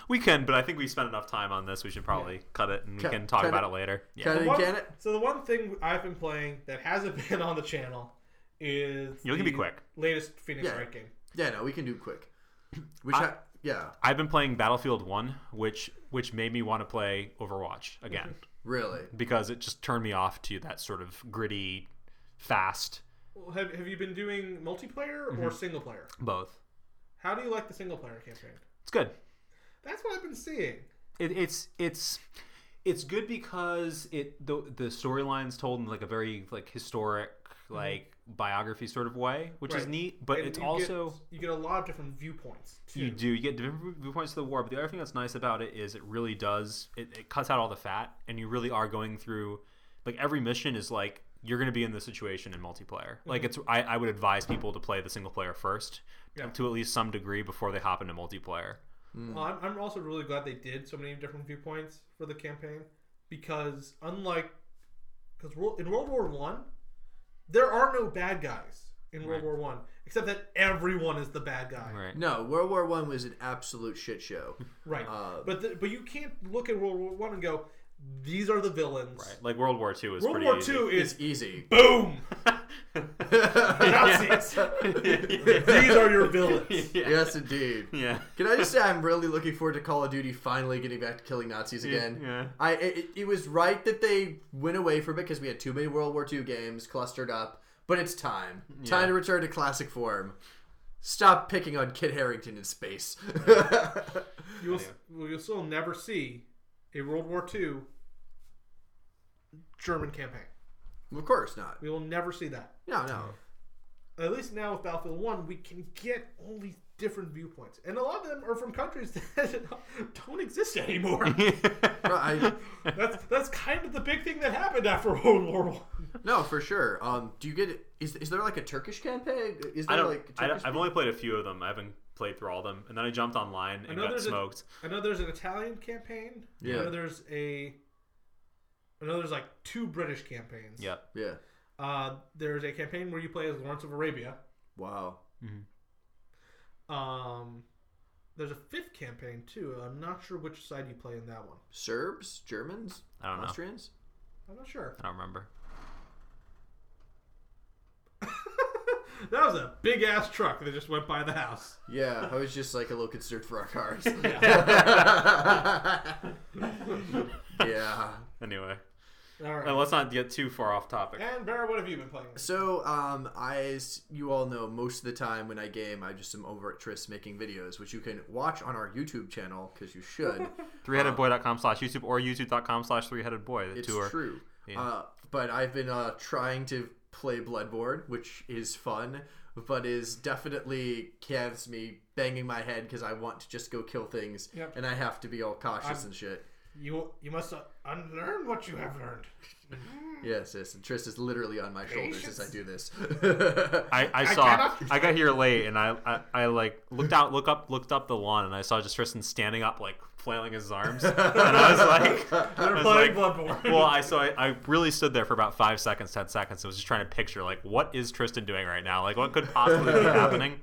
we can, but I think we spent enough time on this. We should probably cut it and we can talk about it. it, later. Yeah. Cut The it, one- can it? So the one thing I've been playing that hasn't been on the channel is You can be quick. Latest Phoenix Yeah. Wright game. Yeah, no, we can do quick. Which, I- I, yeah, I've been playing Battlefield One, which which made me want to play Overwatch again really. because it just turned me off to that sort of gritty, fast. Well, have Have you been doing multiplayer Mm-hmm. or single player? Both. How do you like the single player campaign? It's good. That's what I've been seeing. It, it's it's it's good because it the the storyline's told in like a very like historic like biography sort of way, which is neat. But And it's you also get, you get a lot of different viewpoints. Too. You do. You get different viewpoints to the war, but the other thing that's nice about it is it really does. It, it cuts out all the fat, and you really are going through. Like every mission is like you're going to be in this situation in multiplayer. Mm-hmm. Like it's. I, I would advise people to play the single player first, Yeah. to at least some degree before they hop into multiplayer. Hmm. Well, I'm, I'm also really glad they did so many different viewpoints for the campaign because unlike because in World War One, there are no bad guys in World Right. War One except that everyone is the bad guy. Right. No, World War One was an absolute shit show. Right. Uh, but the, but you can't look at World War One and go, these are the villains. Right. Like World War Two is World pretty War easy. Two It's is easy. boom. Nazis. These are your villains. yeah. yes, indeed. Yeah. Can I just say I'm really looking forward to Call of Duty finally getting back to killing Nazis again. Yeah. I it, it was right that they went away from it because we had too many World War II games clustered up, but it's time. Yeah. Time to return to classic form. Stop picking on Kit Harington in space. You'll well, you'll still never see a World War II German campaign. of course not. We will never see that. No, no. At least now with Battlefield One, we can get all these different viewpoints, and a lot of them are from countries that don't exist anymore. I, that's that's kind of the big thing that happened after World War One. no, for sure. Um, do you get it? Is, is there like a Turkish campaign? Is there I don't. like I don't I've only played a few of them. I haven't played through all of them, and then I jumped online and know got smoked. I know there's an Italian campaign. I Yeah. know there's a. I know there's like two British campaigns. Yeah. Yeah. Uh, there's a campaign where you play as Lawrence of Arabia. Wow. Um, there's a fifth campaign too. I'm not sure which side you play in that one. Serbs, Germans, I don't know. Austrians. I'm not sure. I don't remember. That was a big ass truck that just went by the house. Yeah, I was just like a little concerned for our cars. yeah. Anyway, All right. uh, let's not get too far off topic. and Bera, what have you been playing? So, um, I, as you all know, most of the time when I game, I just am over at Tris making videos, which you can watch on our YouTube channel because you should. Threeheadedboy.com slash YouTube or youtube.com slash threeheadedboy. The it's two are true. Yeah. Uh, but I've been uh, trying to play Bloodborne, which is fun, but is definitely has me banging my head because I want to just go kill things, Yep. and I have to be all cautious I'm- and shit. You you must unlearn what you have learned. Mm. Yes, yes. And Trist is literally on my shoulders as I do this. I, I I saw cannot- I got here late and I, I I like looked out look up looked up the lawn and I saw just Tristan standing up like flailing his arms and I was like I They're was playing like, Bloodborne. well I so I, I really stood there for about five seconds ten seconds I was just trying to picture like what is Tristan doing right now like what could possibly be happening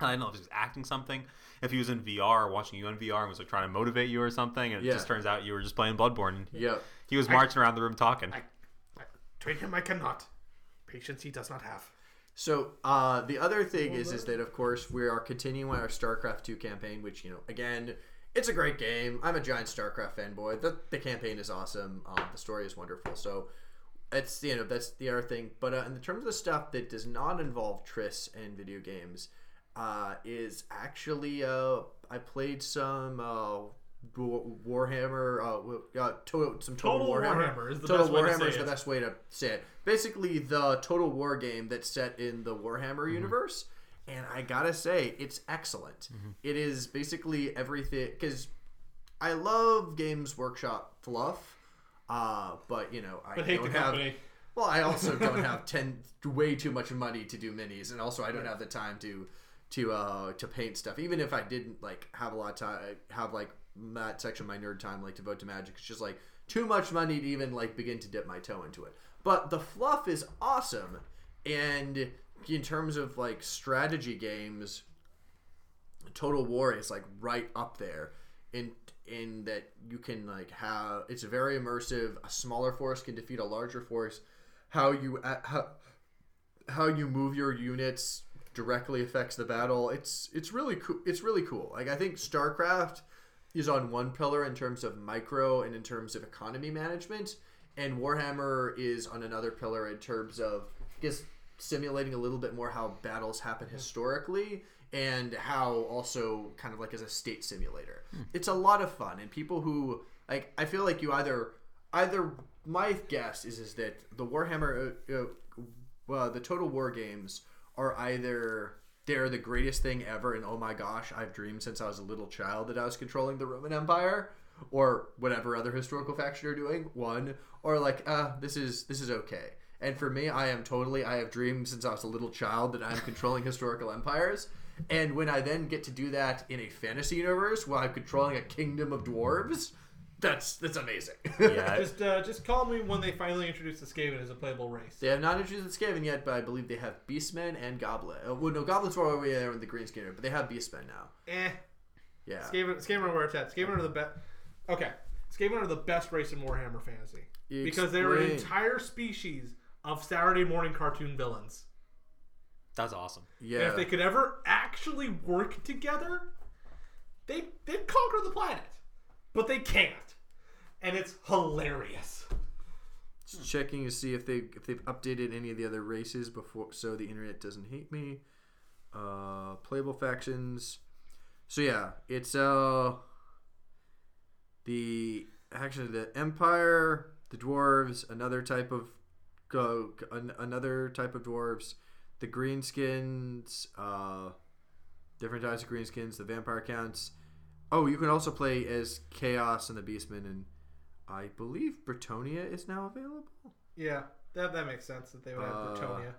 I don't know if he was acting something if he was in VR watching you in VR and was like trying to motivate you or something and it Yeah. just turns out you were just playing Bloodborne and he, was marching around the room talking I, I, train him I cannot. Patience he does not have. So uh, the other thing is, is that of course we are continuing our StarCraft two campaign, which you know, again, it's a great game. I'm a giant StarCraft fanboy. The the campaign is awesome. Um, the story is wonderful. So it's you know that's the other thing. But uh, in terms of the stuff that does not involve Tris and video games, uh, is actually uh, I played some. Uh, Warhammer, uh, uh, to- some Total, Total Warhammer. Warhammer is the Total best way to Warhammer say is the it. best way to say it. Basically, the Total War game that's set in the Warhammer universe, and I gotta say, it's excellent. It is basically everything because I love Games Workshop fluff, uh, but you know I But hate don't the have. company. Well, I also don't have ten way too much money to do minis, and also I don't have the time to to uh to paint stuff. Even if I didn't like have a lot of time, have like that section of my nerd time like to vote to magic. It's just like too much money to even like begin to dip my toe into it. But the fluff is awesome, and in terms of like strategy games, Total War is like right up there in in that you can like have it's very immersive. A smaller force can defeat a larger force. How you uh, how how you move your units directly affects the battle. It's it's really cool. It's really cool. Like I think StarCraft is on one pillar in terms of micro and in terms of economy management, and Warhammer is on another pillar in terms of I guess simulating a little bit more how battles happen historically and how also kind of like as a state simulator. It's a lot of fun and people who like I feel like you either either my guess is is that the Warhammer uh, uh, the Total War games are either they're the greatest thing ever, and oh my gosh, I've dreamed since I was a little child that I was controlling the Roman Empire, or whatever other historical faction you're doing. One, or like, uh, this is this is okay. And for me, I am totally I have dreamed since I was a little child that I'm controlling historical empires. And when I then get to do that in a fantasy universe where I'm controlling a kingdom of dwarves, that's that's amazing. yeah Just uh, just call me when they finally introduce the Skaven as a playable race. They have not introduced the Skaven yet, but I believe they have Beastmen and Goblet. Uh, well, no, Goblets were over there in the Green Skinner, but they have Beastmen now. Eh. Yeah. Skaven, Skaven are where it's at. Skaven are the best. Okay, Skaven are the best race in Warhammer Fantasy because they're an entire species of Saturday morning cartoon villains. that's awesome Yeah. And if they could ever actually work together, they they'd conquer the planet, but they can't, and it's hilarious. Just checking to see if they if they've updated any of the other races before, so the internet doesn't hate me. Uh, playable factions. So yeah, it's uh the actually the Empire, the dwarves, another type of go an, another type of dwarves, the greenskins, uh, different types of greenskins, the vampire counts. Oh, you can also play as Chaos and the Beastmen, and I believe Bretonnia is now available. Yeah, that that makes sense that they would have Uh, Bretonnia.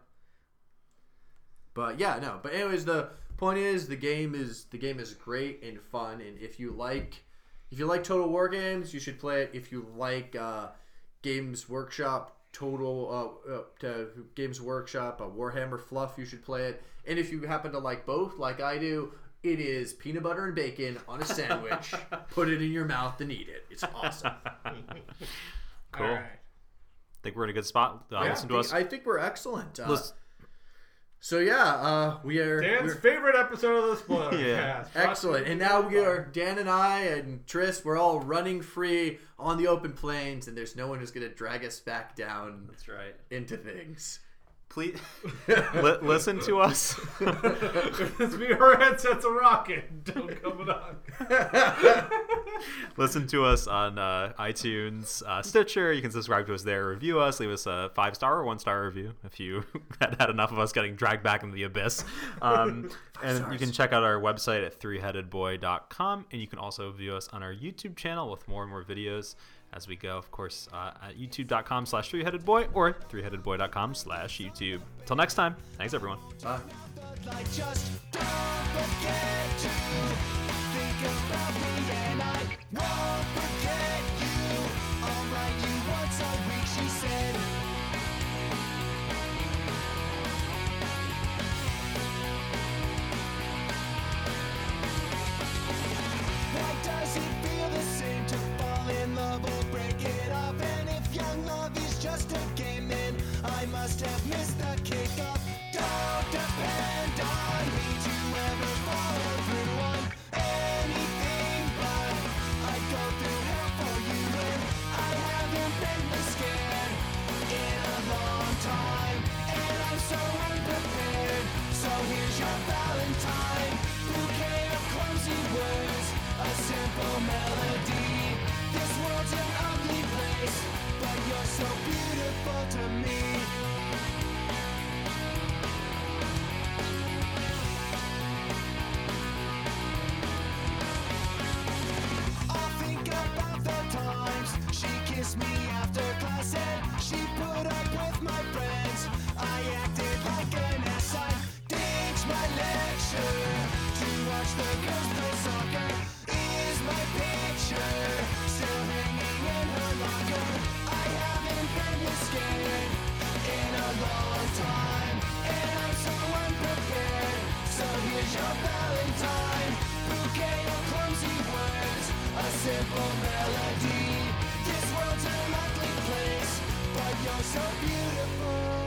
But yeah, no. But anyways, the point is the game is the game is great and fun, and if you like if you like Total War games, you should play it. If you like uh, Games Workshop Total uh, uh, to Games Workshop uh, Warhammer Fluff, you should play it. And if you happen to like both, like I do, it is peanut butter and bacon on a sandwich. Put it in your mouth and eat it. It's awesome. cool All right. think we're in a good spot uh, Yeah, listen to I us think- I think we're excellent. Uh, Listen- so yeah, uh, we are Dan's we're- favorite episode of the spoiler Yeah. cast. Excellent. And now we are Dan and I and Tris. We're all running free on the open plains, and there's no one who's gonna drag us back down that's right into things. Please li- listen to us her headsets are rocking. Don't come on. Listen to us on uh, iTunes, uh, Stitcher. You can subscribe to us there, review us, leave us a five star or one star review if you had had enough of us getting dragged back into the abyss. Um, and you can check out our website at threeheadedboy.com. And you can also view us on our YouTube channel with more and more videos as we go, of course, uh, at youtube.com slash threeheadedboy or threeheadedboy.com slash YouTube. Until next time, thanks everyone. Bye. So unprepared. So here's your Valentine, bouquet of clumsy words, a simple melody. This world's an ugly place, but you're so beautiful to me. I'll think about the times she kissed me in a long time, and I'm so unprepared. So here's your Valentine, clumsy words, a simple melody. This world's an ugly place, but you're so beautiful.